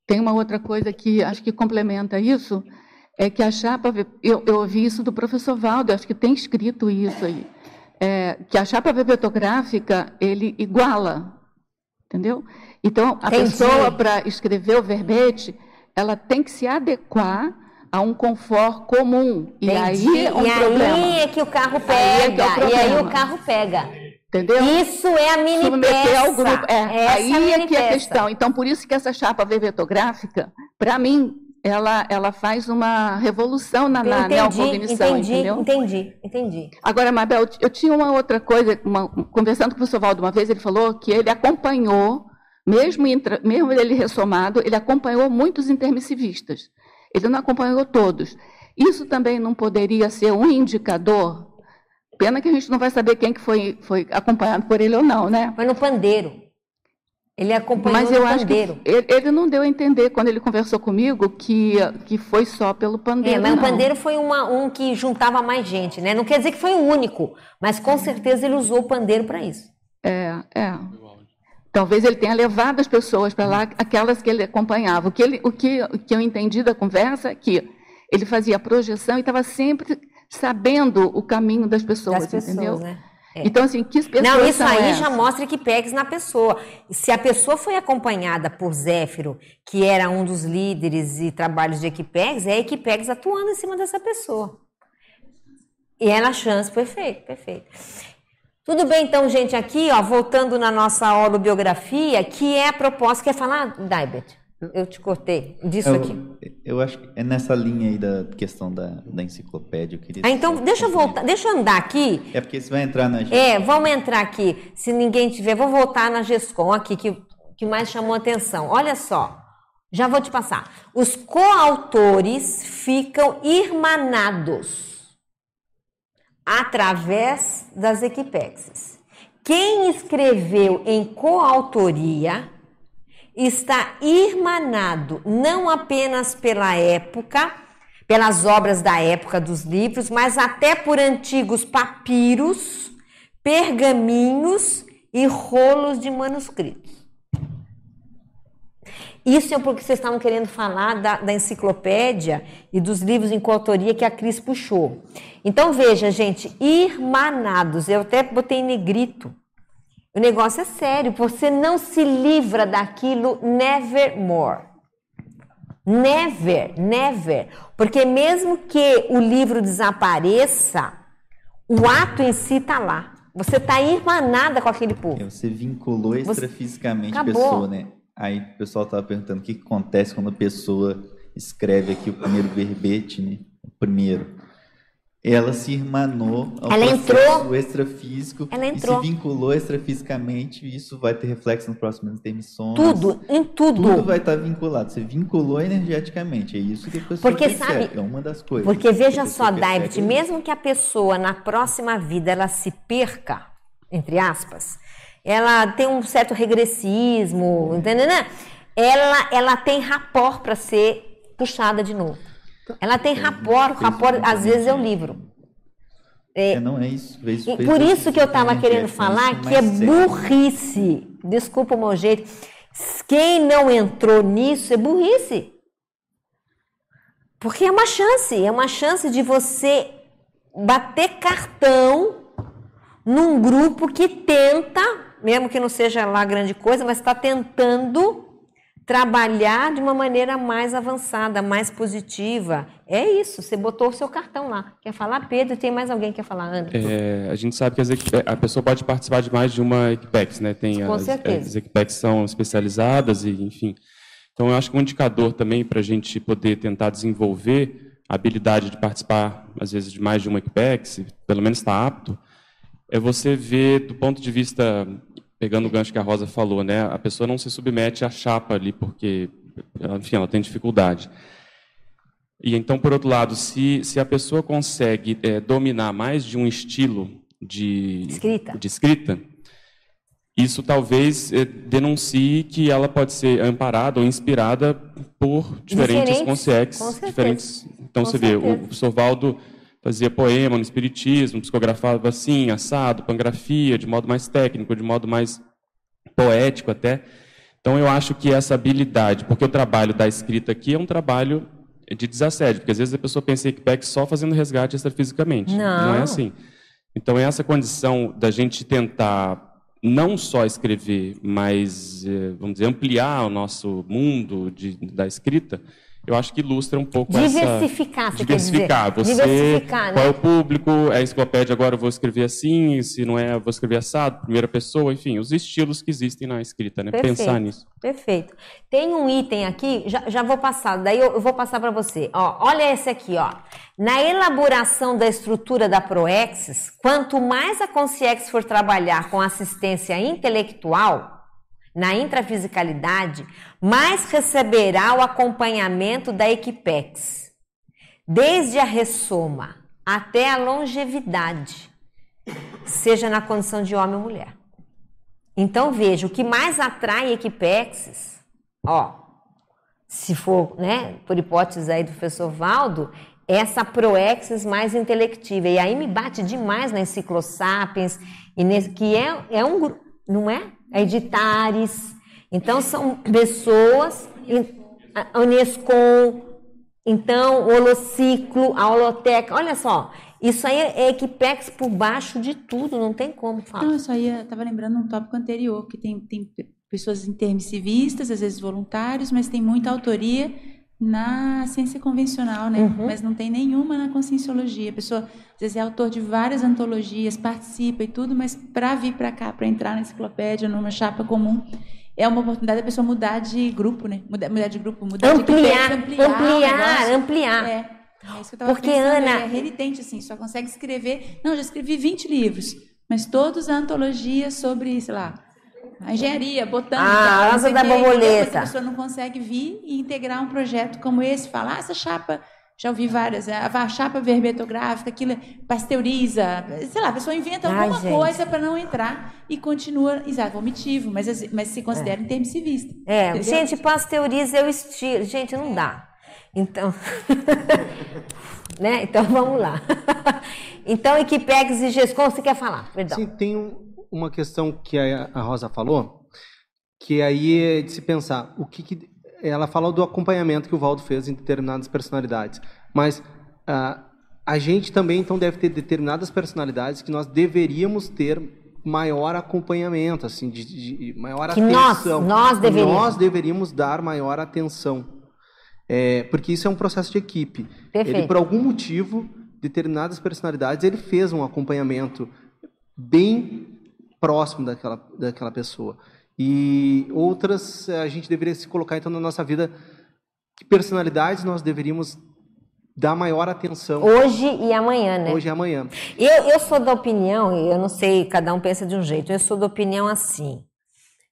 tem uma outra coisa que acho que complementa isso, é que a chapa, eu, eu ouvi isso do professor Valdo, acho que tem escrito isso aí, é, que a chapa verbetográfica, ele iguala, entendeu? Então, a Entendi. pessoa, para escrever o verbete, ela tem que se adequar a um confort comum, e Entendi. aí é um e problema. aí é que o carro Aí é pega. é e aí o carro pega. Entendeu? Isso é a mini Submeter peça. ao grupo. É, Essa aí é é que é a questão. Então, por isso que essa chapa verbetográfica, para mim, ela, ela faz uma revolução na, na entendi, neocognição, entendi, entendeu? entendi, entendi. Agora, Mabel, eu tinha uma outra coisa, uma- conversando com o professor Valdo uma vez, ele falou que ele acompanhou, mesmo, mesmo ele ressomado, ele acompanhou muitos intermissivistas. Ele não acompanhou todos. Isso também não poderia ser um indicador? Pena que a gente não vai saber quem que foi, foi acompanhado por ele ou não, né? Foi no pandeiro. Ele acompanhou Mas no eu acho pandeiro. que ele, ele não deu a entender quando ele conversou comigo que, que foi só pelo pandeiro. É, mas não. o pandeiro foi uma- um que juntava mais gente, né? Não quer dizer que foi o único, mas com certeza ele usou o pandeiro para isso. É, é. Talvez ele tenha levado as pessoas para lá, aquelas que ele acompanhava. O que, ele, o, que, o que eu entendi da conversa é que ele fazia projeção e estava sempre sabendo o caminho das pessoas, Das pessoas, entendeu? né? É. Então, assim, que pessoas Não, isso aí essas? já mostra que pegs na pessoa. Se a pessoa foi acompanhada por Zéfiro, que era um dos líderes e trabalhos de Equipegs, é a Equipegs atuando em cima dessa pessoa. E é na chance, perfeito, perfeito. Tudo bem, então, gente, aqui, ó, voltando na nossa holobiografia, que é a proposta. Quer falar, Daibet? Eu te cortei disso eu, aqui. Eu acho que é nessa linha aí da questão da, da enciclopédia. Eu queria Ah, então, deixa eu voltar, deixa eu andar aqui. É porque você vai entrar na É, vamos entrar aqui. Se ninguém tiver, vou voltar na GESCOM aqui, que, que mais chamou atenção. Olha só, já vou te passar. Os coautores ficam irmanados através das equipexes. Quem escreveu em coautoria está irmanado não apenas pela época, pelas obras da época dos livros, mas até por antigos papiros, pergaminhos e rolos de manuscritos. Isso é porque vocês estavam querendo falar da, da enciclopédia e dos livros em coautoria que a Cris puxou. Então veja, gente, irmanados, eu até botei em negrito. O negócio é sério, você não se livra daquilo nevermore. Never, never. Porque mesmo que o livro desapareça, o ato em si está lá. Você está irmanada com aquele povo. Você vinculou Você- extrafisicamente a pessoa, né? Aí o pessoal estava perguntando o que que acontece quando a pessoa escreve aqui o primeiro verbete, né? O primeiro. ela se irmanou ao Ela processo entrou- extrafísico Ela e entrou. se vinculou extrafisicamente, e isso vai ter reflexo nas próximas intermissões. Tudo, em tudo. Tudo vai estar vinculado. Você vinculou energeticamente. É isso que a pessoa Porque percebe. sabe- É uma das coisas. Porque veja só, David, é mesmo que a pessoa na próxima vida ela se perca, entre aspas, ela tem um certo regressismo, entendeu? né? Ela, ela tem rapor para ser puxada de novo. Ela tem rapor, rapor às vezes é o livro. É, não é isso. Fez por esse isso que eu estava querendo é falar isso que é mais sério. burrice. Desculpa o meu jeito. Quem não entrou nisso é burrice. Porque é uma chance, é uma chance de você bater cartão num grupo que tenta, mesmo que não seja lá grande coisa, mas está tentando trabalhar de uma maneira mais avançada, mais positiva. É isso, você botou o seu cartão lá. Quer falar, Pedro? Tem mais alguém que quer falar, Ana? É, a gente sabe que equi- a pessoa pode participar de mais de uma Equipex, né? Tem Com as, certeza. as Equipex são especializadas e, enfim. Então, eu acho que um indicador também para a gente poder tentar desenvolver a habilidade de participar, às vezes, de mais de uma Equipex, pelo menos estar apto, é você ver do ponto de vista, pegando o gancho que a Rosa falou, né? A pessoa não se submete à chapa ali porque, enfim, ela tem dificuldade. E então, por outro lado, se, se a pessoa consegue eh, dominar mais de um estilo de Escrita. de escrita, isso talvez eh, denuncie que ela pode ser amparada ou inspirada por diferentes Diferentes, certeza. diferentes. Então Com você vê, certeza. o professor Valdo fazia poema no espiritismo, psicografava assim, assado, pangrafia, de modo mais técnico, de modo mais poético até. Então eu acho que essa habilidade, porque o trabalho da escrita aqui é um trabalho de desassédio, porque às vezes a pessoa pensa em Equipex só fazendo resgate extrafisicamente. Não. Não é assim. Então essa condição da gente tentar não só escrever, mas eh, vamos dizer ampliar o nosso mundo de, da escrita, eu acho que ilustra um pouco Diversificar, essa você quer dizer. diversificar. Você, Diversificar, né? qual é o público? É a enciclopédia agora eu vou escrever assim, se não é eu vou escrever assado, primeira pessoa, enfim, os estilos que existem na escrita, né? Perfeito, Pensar nisso. Perfeito. Tem um item aqui, já, já vou passar, daí eu, eu vou passar para você. Ó, olha esse aqui, ó. Na elaboração da estrutura da Proexis, quanto mais a Consciex for trabalhar com assistência intelectual na intrafisicalidade, mais receberá o acompanhamento da Equipex, desde a ressoma até a longevidade, seja na condição de homem ou mulher. Então veja, o que mais atrai Equipexes, ó, se for, né, por hipótese aí do professor Valdo, é essa proexis mais intelectiva. E aí me bate demais na Enciclosapiens, e nesse, que é, é um grupo, não é? É Editares. Então são pessoas, a Unescom, então o Holociclo, a Holoteca, olha só, isso aí é Equipex por baixo de tudo, não tem como falar. Não, eu só ia, estava lembrando um tópico anterior, que tem, tem pe- pessoas intermissivistas, às vezes voluntários, mas tem muita autoria na ciência convencional, né? Uhum. Mas não tem nenhuma na conscienciologia. A pessoa, às vezes, é autor de várias antologias, participa e tudo, mas para vir para cá, para entrar na enciclopédia, numa chapa comum, é uma oportunidade da pessoa mudar de grupo, né? Mudar, mudar de grupo, mudar Ampliar, de ampliar, ampliar, ampliar. É. É isso que eu tava Porque, pensando, Ana- é renitente, assim, só consegue escrever. Não, já escrevi 20 livros, mas todos antologias sobre, sei lá, a engenharia, botânica. Ah, asa da borboleta. A pessoa não consegue vir e integrar um projeto como esse, falar, ah, essa chapa, já ouvi várias, é, a chapa vermetográfica, aquilo pasteuriza, sei lá, a pessoa inventa Ai, alguma gente. coisa para não entrar e continua, exato, vomitivo, mas, as- mas se considera intermissivista. É, entendeu? gente, pasteuriza é o estilo. Gente, não dá. Então, [laughs] né? Então vamos lá. [laughs] Então, Equipex e GESCOM, você quer falar? Perdão. Sim, tem um- uma questão que a a Rosa falou, que aí é de se pensar, o que, que- ela falou do acompanhamento que o Valdo fez em determinadas personalidades, mas ah, a gente também então deve ter determinadas personalidades que nós deveríamos ter maior acompanhamento, assim, de, de- de maior Que nós- atenção. nós deveríamos. Nós deveríamos dar maior atenção. É, porque isso é um processo de equipe. Perfeito. Ele, por algum motivo, determinadas personalidades, ele fez um acompanhamento bem próximo daquela, daquela pessoa. E outras, eh, a gente deveria se colocar, então, na nossa vida, que personalidades nós deveríamos dar maior atenção. Hoje e amanhã, né? Hoje e amanhã. Eu, eu sou da opinião, eu não sei, cada um pensa de um jeito, eu sou da opinião assim,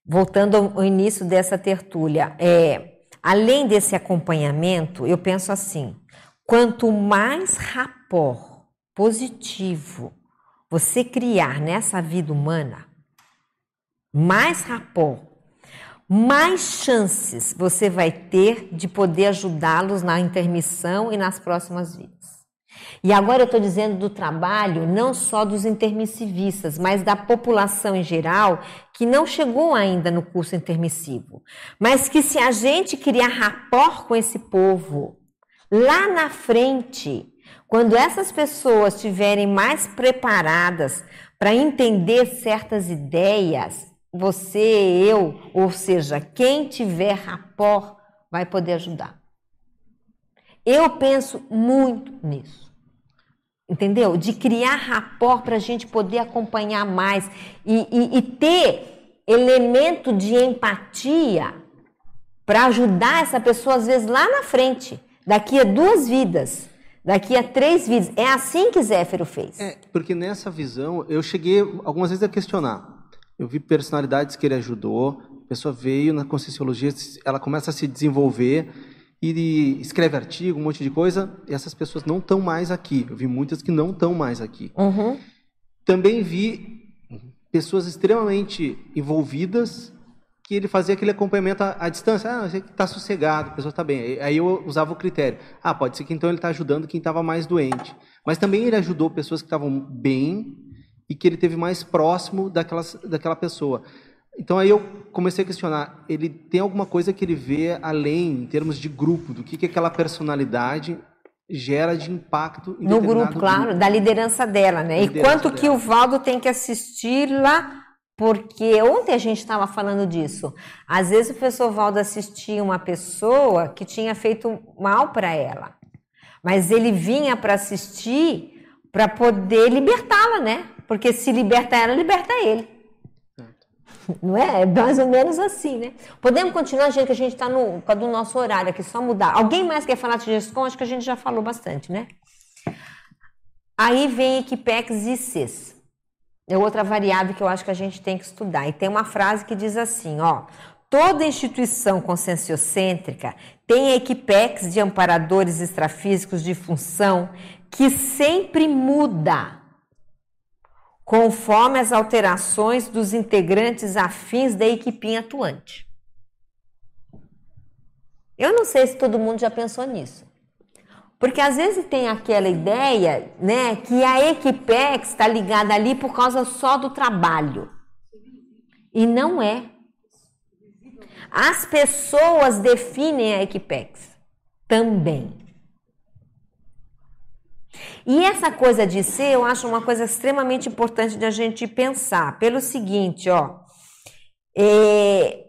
voltando ao início dessa tertúlia, é, além desse acompanhamento, eu penso assim, quanto mais rapport positivo você criar nessa vida humana, mais rapport, mais chances você vai ter de poder ajudá-los na intermissão e nas próximas vidas. E agora eu estou dizendo do trabalho não só dos intermissivistas, mas da população em geral que não chegou ainda no curso intermissivo. Mas que se a gente criar rapport com esse povo, lá na frente, quando essas pessoas estiverem mais preparadas para entender certas ideias, você, eu, ou seja, quem tiver rapport vai poder ajudar. Eu penso muito nisso. Entendeu? De criar rapport para a gente poder acompanhar mais e, e, e ter elemento de empatia para ajudar essa pessoa, às vezes, lá na frente, daqui a duas vidas, daqui a três vidas. É assim que Zéfiro fez. É, porque nessa visão, eu cheguei algumas vezes a questionar. Eu vi personalidades que ele ajudou, a pessoa veio na Conscienciologia, ela começa a se desenvolver e escreve artigo, um monte de coisa, e essas pessoas não estão mais aqui. Eu vi muitas que não estão mais aqui. Uhum. Também vi pessoas extremamente envolvidas que ele fazia aquele acompanhamento à, à distância. Ah, você está sossegado, a pessoa está bem. Aí eu usava o critério. Ah, pode ser que então ele está ajudando quem estava mais doente. Mas também ele ajudou pessoas que estavam bem e que ele teve mais próximo daquela, daquela pessoa. Então aí eu comecei a questionar, ele tem alguma coisa que ele vê além, em termos de grupo, do que, que aquela personalidade gera de impacto no grupo, claro, grupo. da liderança dela, né? e quanto dela. que o Valdo tem que assistir lá, porque ontem a gente estava falando disso. Às vezes o professor Valdo assistia uma pessoa que tinha feito mal para ela, mas ele vinha para assistir para poder libertá-la, né? Porque se liberta ela, liberta ele. Não é? É mais ou menos assim, né? Podemos continuar, gente, que a gente está no do nosso horário aqui, só mudar. Alguém mais quer falar de gestão? Acho que a gente já falou bastante, né? Aí vem Equipex e CES. É outra variável que eu acho que a gente tem que estudar. E tem uma frase que diz assim, ó. Toda instituição conscienciocêntrica tem equipex de amparadores extrafísicos de função que sempre muda conforme as alterações dos integrantes afins da equipinha atuante. Eu não sei se todo mundo já pensou nisso. Porque às vezes tem aquela ideia, né, que a Equipex está ligada ali por causa só do trabalho. E não é. As pessoas definem a Equipex também. E essa coisa de ser, eu acho uma coisa extremamente importante de a gente pensar. Pelo seguinte, ó. É,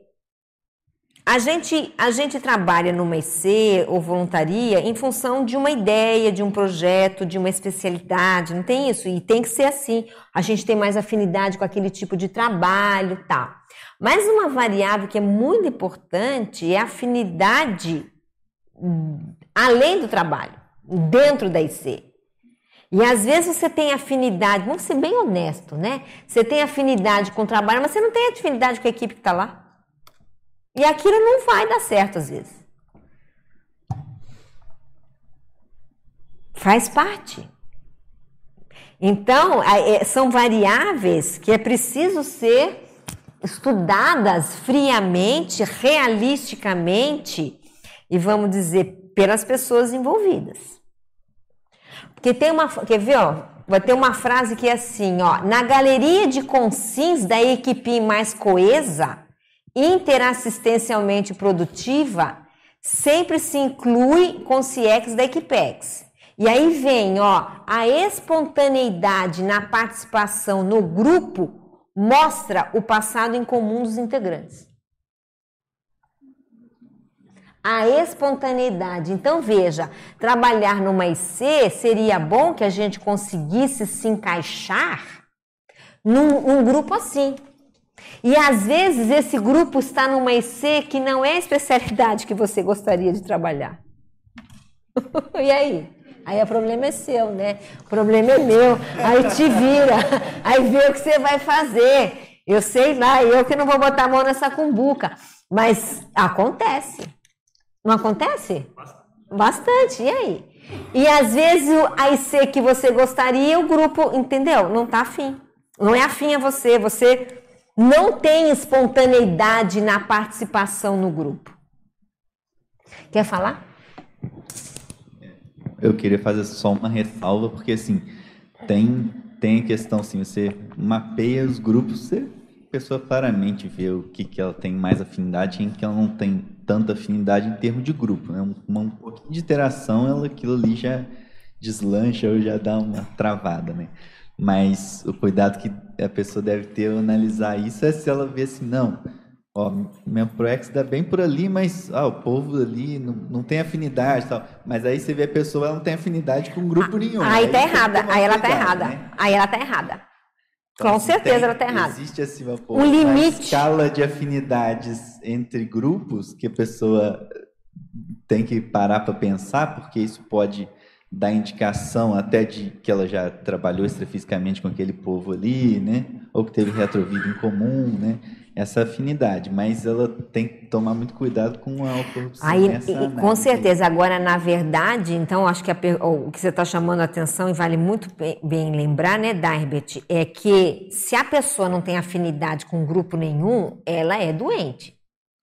a gente, a gente trabalha numa IC ou voluntaria em função de uma ideia, de um projeto, de uma especialidade, não tem isso? E tem que ser assim. A gente tem mais afinidade com aquele tipo de trabalho tal. Mas uma variável que é muito importante é a afinidade hum, além do trabalho, dentro da IC. E às vezes você tem afinidade, vamos ser bem honesto, né? Você tem afinidade com o trabalho, mas você não tem afinidade com a equipe que está lá. E aquilo não vai dar certo às vezes. Faz parte. Então, é, são variáveis que é preciso ser estudadas friamente, realisticamente e vamos dizer pelas pessoas envolvidas. Porque tem uma. Quer ver, ó? Vai ter uma frase que é assim, ó. Na galeria de consins da equipe mais coesa, interassistencialmente produtiva, sempre se inclui consciex da Equipex. E aí vem, ó, a espontaneidade na participação no grupo mostra o passado em comum dos integrantes a espontaneidade. Então, veja, trabalhar numa IC seria bom que a gente conseguisse se encaixar num, num grupo assim. E às vezes esse grupo está numa IC que não é a especialidade que você gostaria de trabalhar. [laughs] e aí? Aí o problema é seu, né? O problema é meu. Aí te vira. Aí vê o que você vai fazer. Eu sei lá, eu que não vou botar a mão nessa cumbuca. Mas acontece. Não acontece? Bastante. E aí? E às vezes a IC que você gostaria, o grupo, entendeu? Não tá afim. Não é afim a você. Você não tem espontaneidade na participação no grupo. Quer falar? Eu queria fazer só uma ressalva, porque assim, tem, tem a questão assim, você mapeia os grupos, você, a pessoa claramente vê o que, que ela tem mais afinidade e em que ela não tem tanta afinidade em termos de grupo. Né? Um, um pouquinho de interação, ela, aquilo ali já deslancha ou já dá uma travada, né? Mas o cuidado que a pessoa deve ter ao analisar isso é se ela vê assim, não, ó, minha ProEx dá bem por ali, mas ó, o povo ali não, não tem afinidade tal. Mas aí você vê a pessoa, ela não tem afinidade com grupo nenhum. Aí, aí tá errada, aí ela tá errada. Né? Aí ela tá errada. Então, com certeza tem, ela tá errada. Existe assim uma, um limite. escala de afinidades entre grupos que a pessoa tem que parar para pensar, porque isso pode dar indicação até de que ela já trabalhou extrafisicamente com aquele povo ali, né? Ou que teve retrovida em comum, né? Essa afinidade, mas ela tem que tomar muito cuidado com a corrupção. Aí, com certeza. Agora, na verdade, então, acho que a, o que você está chamando a atenção, e vale muito bem, bem lembrar, né, Darbet, é que se a pessoa não tem afinidade com grupo nenhum, ela é doente.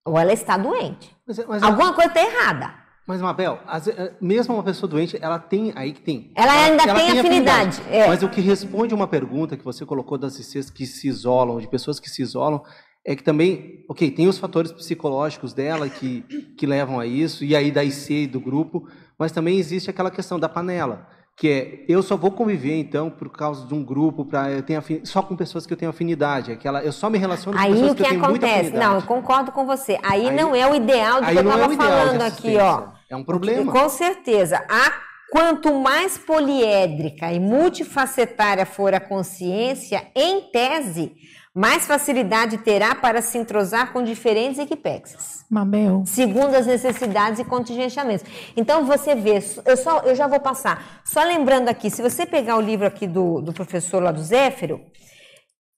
Ou ela está doente. Mas, mas Alguma coisa está errada. Mas, Mabel, eh, mesmo uma pessoa doente, ela tem, aí que tem. Ela, ela ainda ela tem, tem, afinidade. afinidade. É. Mas o que responde uma pergunta que você colocou das ICs que se isolam, de pessoas que se isolam, é que também, ok, tem os fatores psicológicos dela que, que levam a isso, e aí da IC e do grupo, mas também existe aquela questão da panela que é eu só vou conviver então por causa de um grupo para eu tenho só com pessoas que eu tenho afinidade, aquela eu só me relaciono aí com pessoas o que, que eu acontece? tenho muita afinidade. Não, eu concordo com você. Aí, aí não é o ideal do que eu estava é falando aqui, ó. É um problema. Com certeza. A quanto mais poliédrica e multifacetária for a consciência, em tese, mais facilidade terá para se entrosar com diferentes equipexes. Mabel. Segundo as necessidades e contingenciamentos. Então você vê, eu, só, eu já vou passar. Só lembrando aqui, se você pegar o livro aqui do, do professor lá do Zéfiro,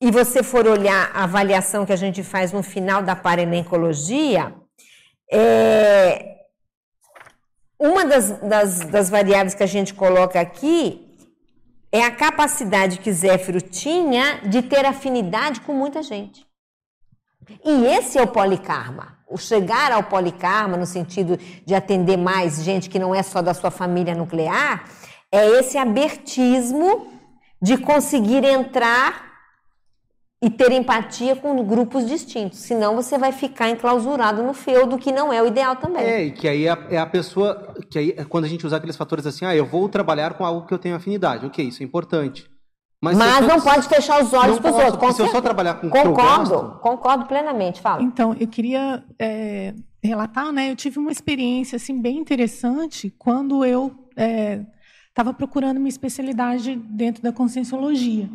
e você for olhar a avaliação que a gente faz no final da parenencologia, é, uma das, das, das variáveis que a gente coloca aqui é a capacidade que Zéfiro tinha de ter afinidade com muita gente. E esse é o polikarma. O chegar ao polikarma, no sentido de atender mais gente que não é só da sua família nuclear, é esse abertismo de conseguir entrar e ter empatia com grupos distintos. Senão você vai ficar enclausurado no feudo, que não é o ideal também. É, e que aí é, é a pessoa. Que aí, é quando a gente usa aqueles fatores assim, ah, eu vou trabalhar com algo que eu tenho afinidade. Ok, isso é importante. Mas, Mas não pode fechar os olhos para os outros. Se eu só trabalhar com Concordo, gosto... concordo plenamente. Fala. Então, eu queria é, relatar, né? Eu tive uma experiência assim bem interessante quando eu estava é, procurando uma especialidade dentro da conscienciologia.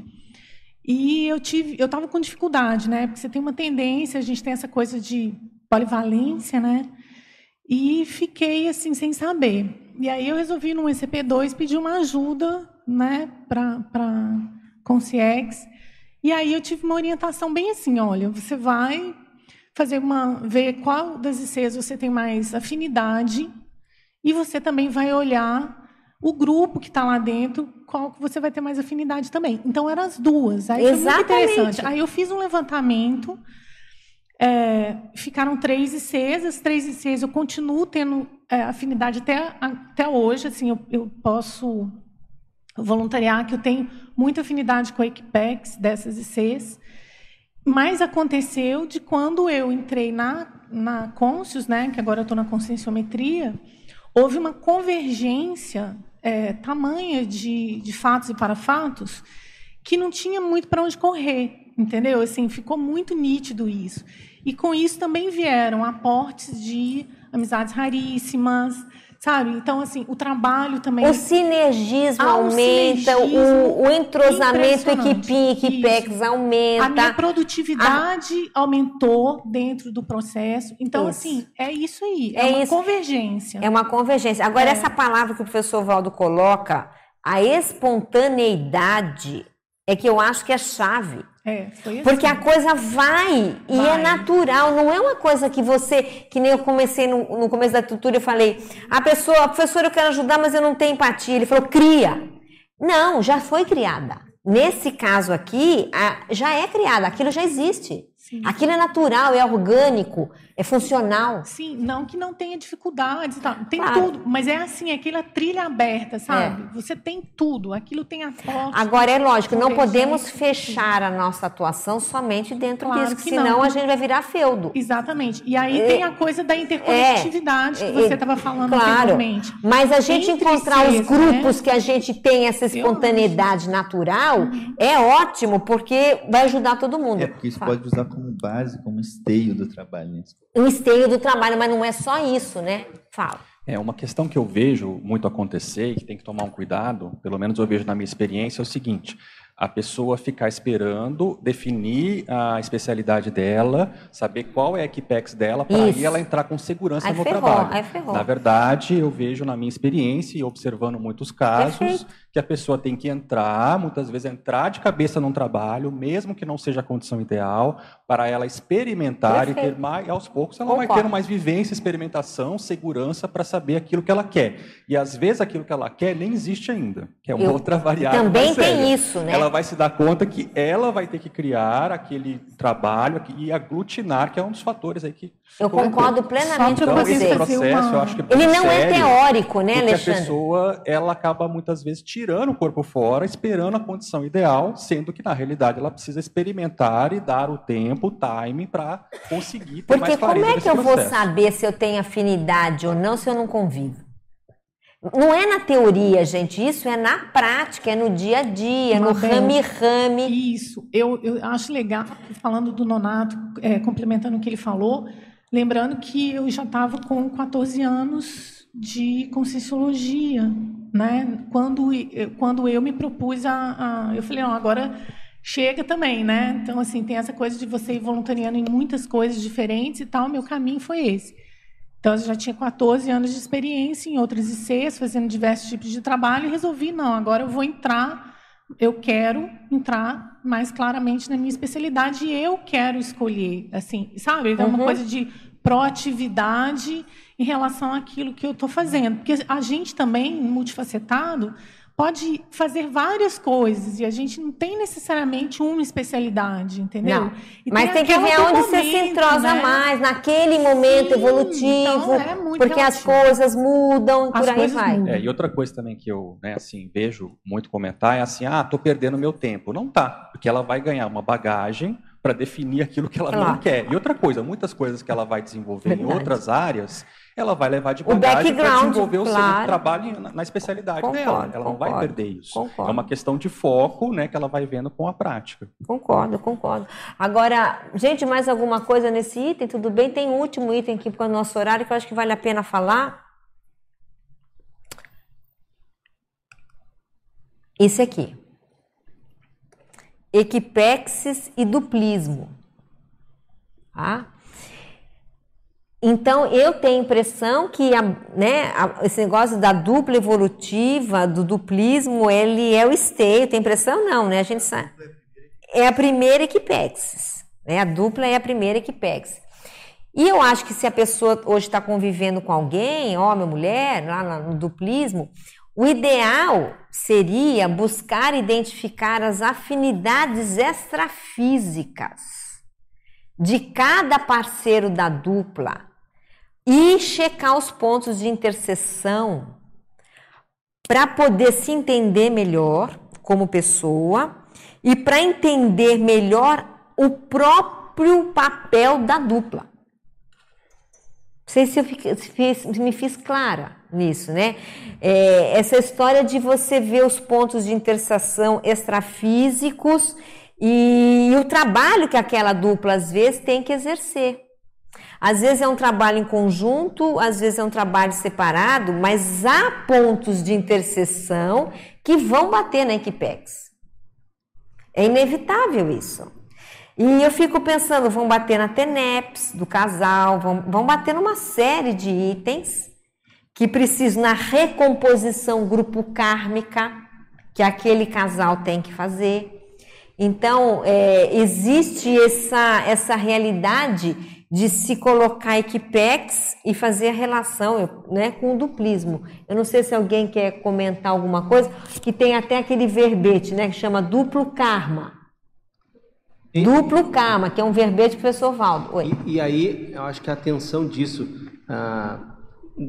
E eu tive, eu estava com dificuldade, né? Porque você tem uma tendência, a gente tem essa coisa de polivalência, né? E fiquei assim sem saber. E aí eu resolvi no ECP2 pedir uma ajuda, né, para para Conciex. E aí eu tive uma orientação bem assim, olha, você vai fazer uma ver qual das ICs você tem mais afinidade e você também vai olhar o grupo que está lá dentro, qual que você vai ter mais afinidade também. Então, eram as duas. Aí Exatamente. foi muito interessante. Aí eu fiz um levantamento, é, ficaram três ICs, as três ICs eu continuo tendo é, afinidade até, até hoje, assim, eu, eu posso voluntariar que eu tenho muita afinidade com a Equipex dessas ICs, mas aconteceu de quando eu entrei na, na Conscius, né, que agora eu estou na conscienciometria, houve uma convergência é, tamanha de, de fatos e parafatos que não tinha muito para onde correr, entendeu? Assim, ficou muito nítido isso. E com isso também vieram aportes de amizades raríssimas, Sabe? Então, assim, o trabalho também. O sinergismo Ah, aumenta, o- sinergismo o, entrosamento equipinha, equipex aumenta. A minha produtividade aumentou dentro do processo. Então, Isso. assim, é isso aí. É, É uma isso. convergência. É uma convergência. Agora, É. essa palavra que o professor Valdo coloca, a espontaneidade, é que eu acho que é chave. É, foi assim. Porque a coisa vai, e é Vai. natural, não é uma coisa que você, que nem eu comecei no, no começo da tutura, eu falei, a pessoa, professor, eu quero ajudar, mas eu não tenho empatia. Ele falou, cria. Não, já foi criada. Nesse caso aqui, a- já é criada, aquilo já existe. Aquilo é natural, é orgânico, é funcional. Sim, não que não tenha dificuldades e tal. Tem Claro. tudo, mas é assim, aquela trilha aberta, sabe? Você tem tudo, aquilo tem a porta. Agora é lógico, não podemos fechar a nossa atuação somente dentro Claro disso, que senão não. a gente vai virar feudo. Exatamente. E aí É. tem a coisa da interconectividade que você É, estava falando claro. anteriormente. Mas a gente Entre encontrar os seres, grupos né? que a gente tem essa espontaneidade natural Uhum. é ótimo, porque vai ajudar todo mundo. É, porque isso Fala. pode usar como base, como esteio do trabalho. Né? Um esteio do trabalho, mas não é só isso, né? Fala. É uma questão que eu vejo muito acontecer e que tem que tomar um cuidado, pelo menos eu vejo na minha experiência, é o seguinte: a pessoa ficar esperando definir a especialidade dela, saber qual é a equipex dela, para aí ela entrar com segurança Aí no ferrou, trabalho. aí ferrou. Na verdade, eu vejo na minha experiência e observando muitos casos Perfeito. Que a pessoa tem que entrar, muitas vezes entrar de cabeça num trabalho, mesmo que não seja a condição ideal, para ela experimentar e Perfeito. ter mais, e aos poucos ela vai Concordo. tendo mais vivência, experimentação, segurança para saber aquilo que ela quer. E às vezes aquilo que ela quer nem existe ainda, que é uma Eu- outra variável. também tem isso, né? Ela vai se dar conta que ela vai ter que criar aquele trabalho e aglutinar, que é um dos fatores aí que Eu concordo plenamente então, com esse você. processo, eu acho que é Ele não é sério, teórico, né, porque Alexandre? a pessoa, ela acaba muitas vezes tirando o corpo fora, esperando a condição ideal, sendo que na realidade ela precisa experimentar e dar o tempo, o time para conseguir ter Porque mais como clareza é que eu vou processo. saber se eu tenho afinidade ou não se eu não convivo? Não é na teoria, gente, isso é na prática, é no dia a dia, no Mabel, rame-rame. Isso, eu, eu acho legal, falando do Nonato, é, complementando o que ele falou, lembrando que eu já estava com 14 anos de conscienciologia, né? Quando, eu- quando eu me propus a, a- eu falei, não, agora chega também, né? Então, assim, tem essa coisa de você ir voluntariando em muitas coisas diferentes e tal, meu caminho foi esse. Então, eu já tinha 14 anos de experiência em outras ICs, fazendo diversos tipos de trabalho, e resolvi, não, agora eu vou entrar, eu quero entrar mais claramente na minha especialidade e eu quero escolher, assim, sabe? Então, é uma Uhum. coisa de proatividade em relação àquilo que eu estou fazendo. Porque a gente também, multifacetado, pode fazer várias coisas e a gente não tem necessariamente uma especialidade, entendeu? Não, mas tem que aquela ver onde você se momento, entrosa né? mais, naquele momento evolutivo, então é muito porque as relativo. coisas mudam e por aí vai. É, e outra coisa também que eu, né, assim, vejo muito comentar é assim, ah, tô perdendo meu tempo. Não tá, porque ela vai ganhar uma bagagem para definir aquilo que ela não Claro. quer. E outra coisa, muitas coisas que ela vai desenvolver em Verdade. outras áreas, ela vai levar de bagagem para desenvolver o seu claro. trabalho na, na especialidade Concordo, dela. Ela não vai concordo, perder isso. concordo. É uma questão de foco, né, que ela vai vendo com a prática. Concordo, concordo. Agora, gente, mais alguma coisa nesse item? Tudo bem? Tem um último item aqui para o nosso horário que eu acho que vale a pena falar. Esse aqui. Equipexis e duplismo. Tá? Então, eu tenho a impressão que a- né, a- esse negócio da dupla evolutiva, do duplismo, ele é o esteio. Tem impressão? Não, né? A gente sabe. É a primeira equipexis. Né? A dupla é a primeira equipexis. E eu acho que se a pessoa hoje está convivendo com alguém, homem ou mulher, lá no duplismo, o ideal seria buscar identificar as afinidades extrafísicas de cada parceiro da dupla e checar os pontos de interseção para poder se entender melhor como pessoa e para entender melhor o próprio papel da dupla. Não sei se eu fiquei- se me fiz clara nisso, né? É, essa história de você ver os pontos de interseção extrafísicos e, o trabalho que aquela dupla às vezes tem que exercer. Às vezes é um trabalho em conjunto, às vezes é um trabalho separado, mas há pontos de interseção que vão bater na Equipex. É inevitável isso. E eu fico pensando, vão bater na TENEPS do casal, vão, vão bater numa série de itens que precisam na recomposição grupo kármica que aquele casal tem que fazer. Então, é, existe essa, essa realidade de se colocar equipex e fazer a relação né, com o duplismo. Eu não sei se alguém quer comentar alguma coisa, que tem até aquele verbete né, que chama duplo karma. E, duplo karma, que é um verbete do professor Valdo. Oi. E, e aí, eu acho que a atenção disso, ah,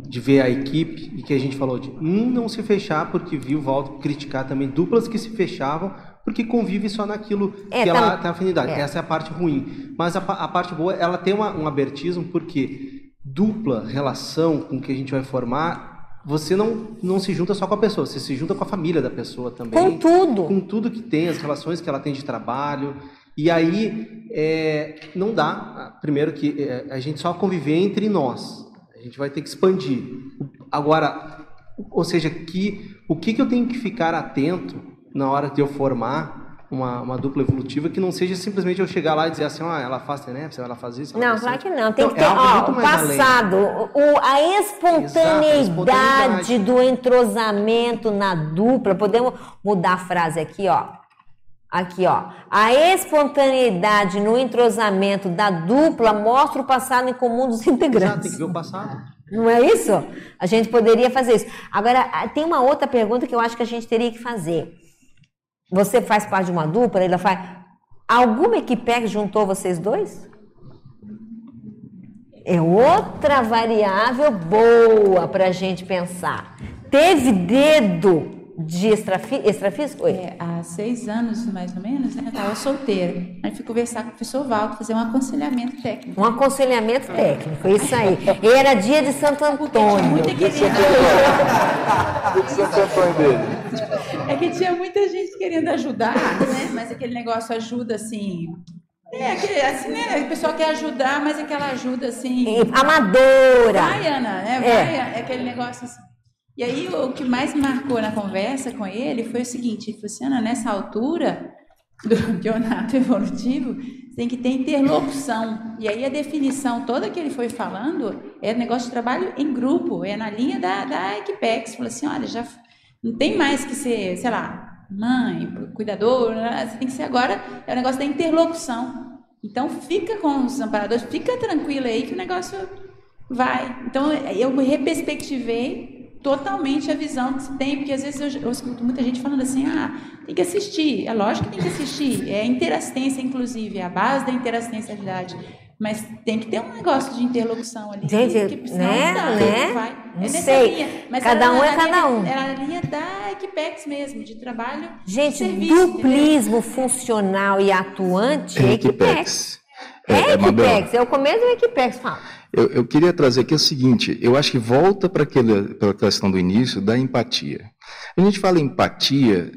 de ver a equipe, e que a gente falou de um não se fechar, porque viu o Valdo criticar também duplas que se fechavam, porque convive só naquilo é, que tá, ela tem afinidade. É. Essa é a parte ruim. Mas a, a parte boa, ela tem uma, um abertismo, porque dupla relação com que a gente vai formar, você não, não se junta só com a pessoa, você se junta com a família da pessoa também. Com tudo. Com tudo que tem, as relações que ela tem de trabalho. E aí, é, não dá, primeiro que é, a gente só conviver entre nós. A gente vai ter que expandir. Agora, ou seja, que, o que, que eu tenho que ficar atento na hora de eu formar uma, uma dupla evolutiva que não seja simplesmente eu chegar lá e dizer assim, ah, ela faz TENEPS, ela faz isso. Ela não, claro que não. Tem então, que ter é ó, o passado, o, a espontaneidade Exato, a espontaneidade do entrosamento na dupla. Podemos mudar a frase aqui, ó. Aqui, ó. A espontaneidade no entrosamento da dupla mostra o passado em comum dos integrantes. Exato, tem que ver o passado. Não é isso? A gente poderia fazer isso. Agora, tem uma outra pergunta que eu acho que a gente teria que fazer. Você faz parte de uma dupla, ela faz. Alguma equipe juntou vocês dois? É outra variável boa para a gente pensar. Teve dedo de extrafi, extrafísico? É, há seis anos, mais ou menos, né? Eu estava solteira. Aí fui conversar com o professor Valdo, fazer um aconselhamento técnico. Um aconselhamento técnico, isso aí. E era dia de Santo Antônio. Muita querendo... de Santo Antônio dele. É que tinha muita gente querendo ajudar, né? Mas aquele negócio ajuda assim. É, aquele, assim, né? O pessoal quer ajudar, mas aquela ajuda assim. Amadora. Vai, Ana, né? Vai, é. é aquele negócio assim. E aí o que mais marcou na conversa com ele foi o seguinte, falou assim, nessa altura do campeonato [laughs] evolutivo, tem que ter interlocução. E aí a definição toda que ele foi falando é negócio de trabalho em grupo, é na linha da, da Equipex. Falou assim, olha, já não tem mais que ser, sei lá, mãe, cuidador, né? você tem que ser agora, é o negócio da interlocução. Então fica com os amparadores, fica tranquilo aí que o negócio vai. Então eu reperspectivei totalmente a visão que se tem, porque às vezes eu, eu, escuto muita gente falando assim, ah, tem que assistir. É lógico que tem que assistir. É interassistência, inclusive, é a base da interassistencialidade. Mas tem que ter um negócio de interlocução ali. Gente, né? Dá, né? Vai. Não é sei. Mas cada um é cada um. Era a linha da Equipex mesmo, de trabalho. Gente, serviço, duplismo entendeu? funcional e atuante é Equipex. É, é Equipex, é o começo do Equipex, fala. Eu, eu, queria trazer aqui o seguinte: eu acho que volta para aquela questão do início da empatia. A gente fala empatia,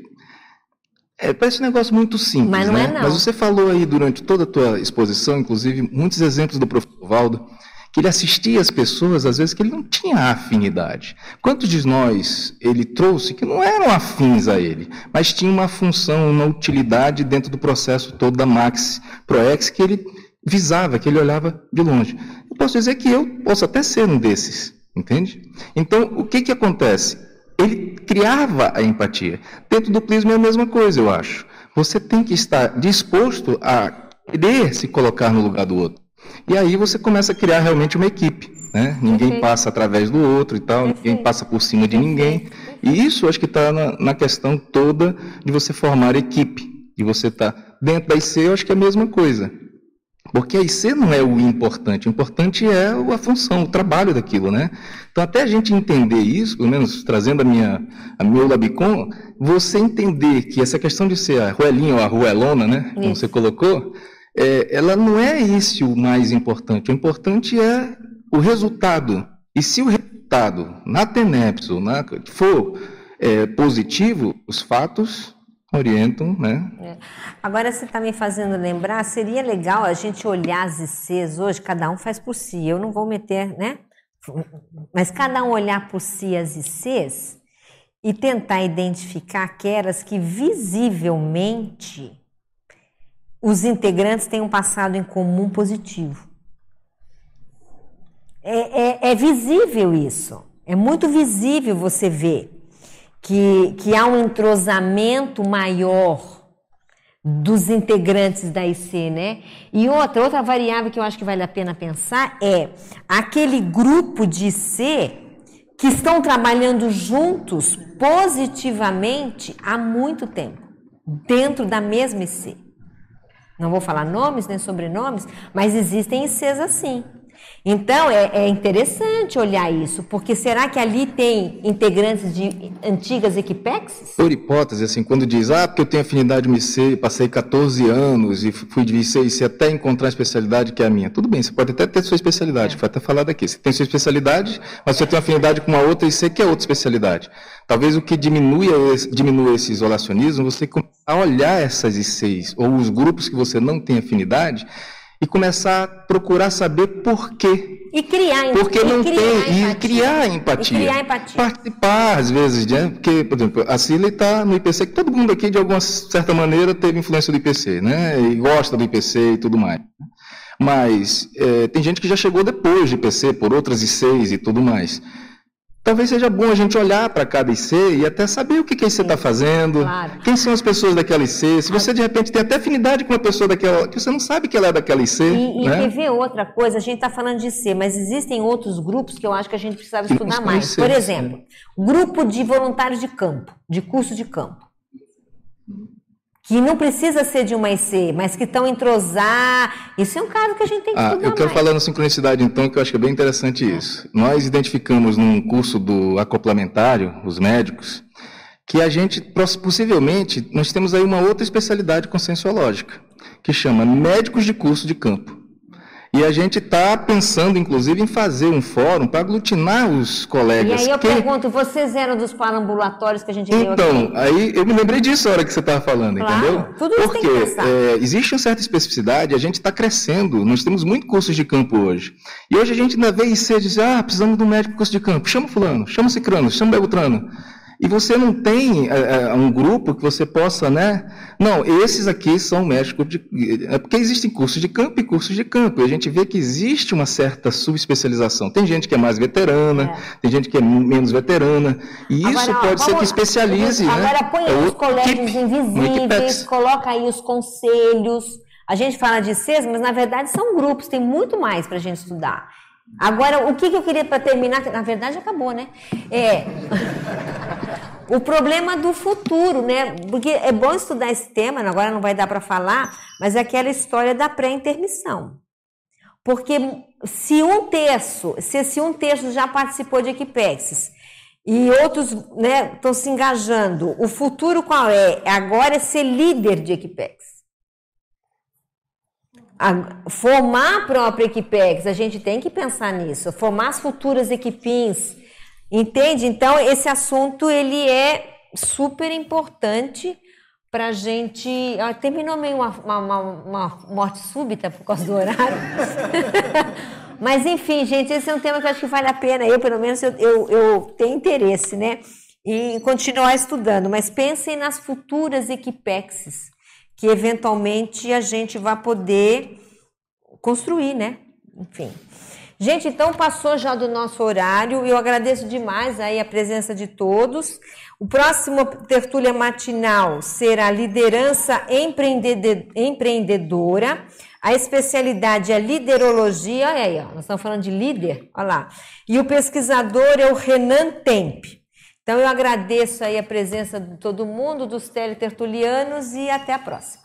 é, parece um negócio muito simples, mas não né? É, não. Mas você falou aí durante toda a tua exposição, inclusive, muitos exemplos do professor Valdo, que ele assistia as pessoas, às vezes, que ele não tinha afinidade. Quantos de nós ele trouxe que não eram afins a ele, mas tinham uma função, uma utilidade dentro do processo todo da Max ProEx que ele visava, que ele olhava de longe. Eu posso dizer que eu posso até ser um desses, entende? Então, o que, que acontece? Ele criava a empatia. Dentro do plisma é a mesma coisa, eu acho. Você tem que estar disposto a querer se colocar no lugar do outro. E aí você começa a criar realmente uma equipe. Né? Ninguém passa através do outro e tal, ninguém passa por cima de ninguém. E isso acho que está na, na, questão toda de você formar equipe. De você estar tá dentro da IC, eu acho que é a mesma coisa. Porque a IC não é o importante, o importante é a função, o trabalho daquilo, né? Então, até a gente entender isso, pelo menos trazendo a minha, a meu Labicon, você entender que essa questão de ser a ruelinha ou a ruelona, né? Como isso. você colocou, é, ela não é isso o mais importante. O importante é o resultado. E se o resultado na TENEPS ou na, for é, positivo, os fatos orientam, né? É. Agora você está me fazendo lembrar, seria legal a gente olhar as ICs hoje, cada um faz por si, eu não vou meter, né? Mas cada um olhar por si as ICs e tentar identificar aquelas que visivelmente os integrantes têm um passado em comum positivo. É, é, é visível isso, é muito visível você ver que, que há um entrosamento maior dos integrantes da IC, né? E outra, outra variável que eu acho que vale a pena pensar é aquele grupo de IC que estão trabalhando juntos positivamente há muito tempo, dentro da mesma IC. Não vou falar nomes nem sobrenomes, mas existem ICs assim. Então é, é, interessante olhar isso, porque será que ali tem integrantes de antigas Equipex? Por hipótese, assim, quando diz, ah, porque eu tenho afinidade no IC, passei 14 anos e fui de IC, IC até encontrar a especialidade que é a minha. Tudo bem, você pode até ter sua especialidade, é. foi até falado aqui. Você tem sua especialidade, mas você tem afinidade com uma outra IC que é outra especialidade. Talvez o que diminua, diminua esse isolacionismo, você começar a olhar essas ICs, ou os grupos que você não tem afinidade, e começar a procurar saber por quê. E criar Porque não tem. Empatia. E criar empatia. E criar empatia. Participar, às vezes, né? Porque, por exemplo, a Cília está no IPC, que todo mundo aqui, de alguma certa maneira, teve influência do IPC, né? E gosta do IPC e tudo mais. Mas é, tem gente que já chegou depois do IPC, por outras ICs e tudo mais. Talvez seja bom a gente olhar para cada IC e até saber o que, que a IC está fazendo, claro. quem são as pessoas daquela IC. Se você de repente tem até afinidade com uma pessoa daquela, que você não sabe que ela é daquela IC. E, e né? quer ver outra coisa, a gente está falando de IC, mas existem outros grupos que eu acho que a gente precisava estudar mais. Por exemplo, grupo de voluntários de campo, de curso de campo que não precisa ser de uma IC, mas que estão entrosar. Isso é um caso que a gente tem que ah, estudar Eu quero mais. falar na sincronicidade, então, que eu acho que é bem interessante isso. Nós identificamos num curso do acoplamentário, os médicos, que a gente, possivelmente, nós temos aí uma outra especialidade conscienciológica, que chama médicos de curso de campo. E a gente está pensando, inclusive, em fazer um fórum para aglutinar os E colegas. aí eu que... pergunto, vocês eram dos parambulatórios que a gente viu Então, aí eu me lembrei disso na hora que você estava falando, Claro, entendeu? tudo isso tem Porque que pensar. é, existe uma certa especificidade, a gente está crescendo, nós temos muitos cursos de campo hoje. E hoje a gente ainda vê IC dizer, ah, precisamos de um médico curso de campo. Chama fulano, chama cicrano, chama beltrano. E você não tem é, é, um grupo que você possa, né? Não, esses aqui são médicos de. É porque existem cursos de campo e cursos de campo. E a gente vê que existe uma certa subespecialização. Tem gente que é mais veterana, tem gente que é menos veterana. E isso Agora, ó, pode ser vamos- que especialize, Agora né? põe É aí os outra colégios equipe, invisíveis, coloca aí os conselhos. A gente fala de CES, mas na verdade são grupos, tem muito mais para a gente estudar. Agora, o que, que eu queria para terminar, na verdade acabou, né? É. [laughs] O problema do futuro, né? Porque é bom estudar esse tema, agora não vai dar para falar, mas é aquela história da pré-intermissão. Porque se um terço, se esse um terço já participou de Equipex e outros né, estão se engajando, o futuro qual é? Agora é ser líder de Equipex. A- formar a própria Equipex, a gente tem que pensar nisso. Formar as futuras equipins, entende? Então, esse assunto, ele é super importante para a gente... Ah, terminou meio uma, uma, uma- morte súbita por causa do horário. [laughs] Mas, enfim, gente, esse é um tema que eu acho que vale a pena. Eu, pelo menos, eu, eu, eu tenho interesse, né? Em continuar estudando. Mas pensem nas futuras Equipexes que eventualmente a gente vai poder construir, né? Enfim. Gente, então passou já do nosso horário. Eu agradeço demais aí a presença de todos. O próximo tertúlia matinal será liderança empreendedora. A especialidade é liderologia. Olha aí, ó, nós estamos falando de líder. Olha lá. E o pesquisador é o Renan Temp. Então eu agradeço aí a presença de todo mundo, dos teletertulianos e até a próxima.